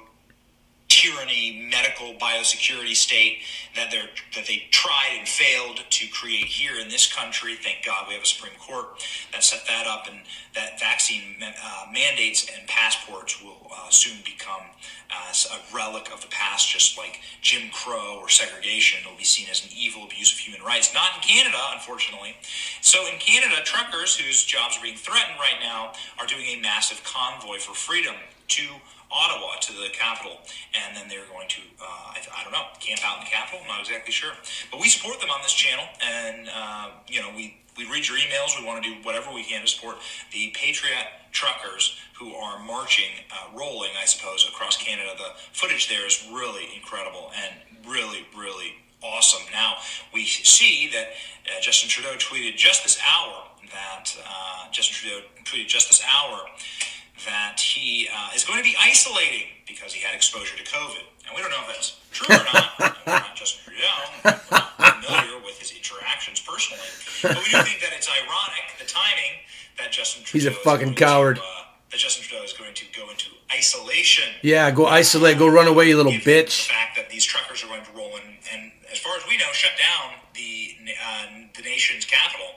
tyranny medical biosecurity state that they that they tried and failed to create here in this country. Thank God we have a Supreme Court that set that up, and that vaccine uh, mandates and passports will uh, soon become uh, a relic of the past, just like Jim Crow or segregation. It'll be seen as an evil abuse of human rights. Not in Canada, unfortunately. So in Canada, truckers whose jobs are being threatened right now are doing a massive convoy for freedom to Ottawa to the capital, and then they're going to, uh, I, I, don't know, camp out in the capital. I'm not exactly sure, but we support them on this channel, and uh, you know, we we read your emails. We want to do whatever we can to support the Patriot truckers who are marching, uh, rolling, I suppose, across Canada. The footage there is really incredible and really, really awesome. Now we see that uh, Justin Trudeau tweeted just this hour that uh, Justin Trudeau tweeted just this hour that he uh, is going to be isolating because he had exposure to COVID. And we don't know if that's true or not. we're not Justin Trudeau. We're familiar with his interactions personally. But we do think that it's ironic, the timing, that Justin Trudeau He's a fucking coward. To, uh, that Justin Trudeau is going to go into isolation. Yeah, go isolate, go run away, you little bitch. The fact that these truckers are going to roll in, and as far as we know, shut down the uh, the nation's capital.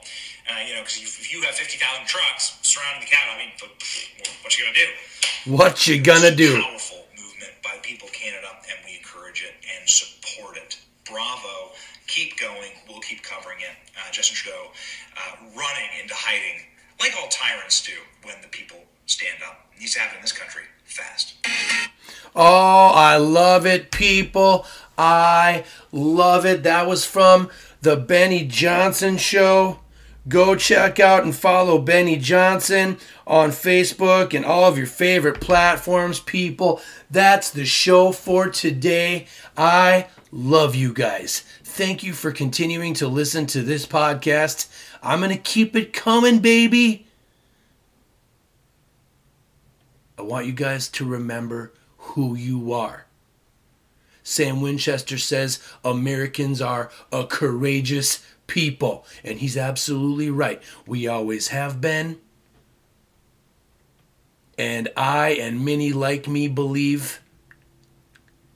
Uh, you know, because if you have 50,000 trucks surrounding the capital, I mean, what you gonna do? What you gonna do? Powerful movement by the people of Canada, and we encourage it and support it. Bravo! Keep going. We'll keep covering it. Uh, Justin Trudeau uh, running into hiding, like all tyrants do when the people stand up. It needs to happen in this country fast. Oh, I love it, people. I love it. That was from the Benny Johnson Show. Go check out and follow Benny Johnson on Facebook and all of your favorite platforms, people. That's the show for today. I love you guys. Thank you for continuing to listen to this podcast. I'm going to keep it coming, baby. I want you guys to remember who you are. Sam Winchester says Americans are a courageous people. And he's absolutely right. We always have been. And I and many like me believe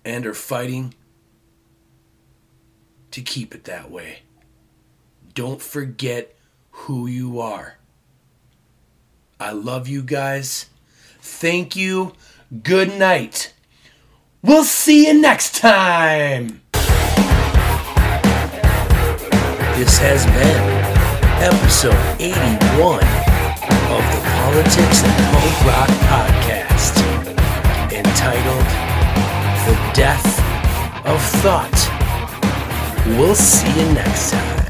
and are fighting to keep it that way. Don't forget who you are. I love you guys. Thank you. Good night. We'll see you next time. This has been episode 81 of the Politics and Punk Rock Podcast, entitled The Death of Thought. We'll see you next time.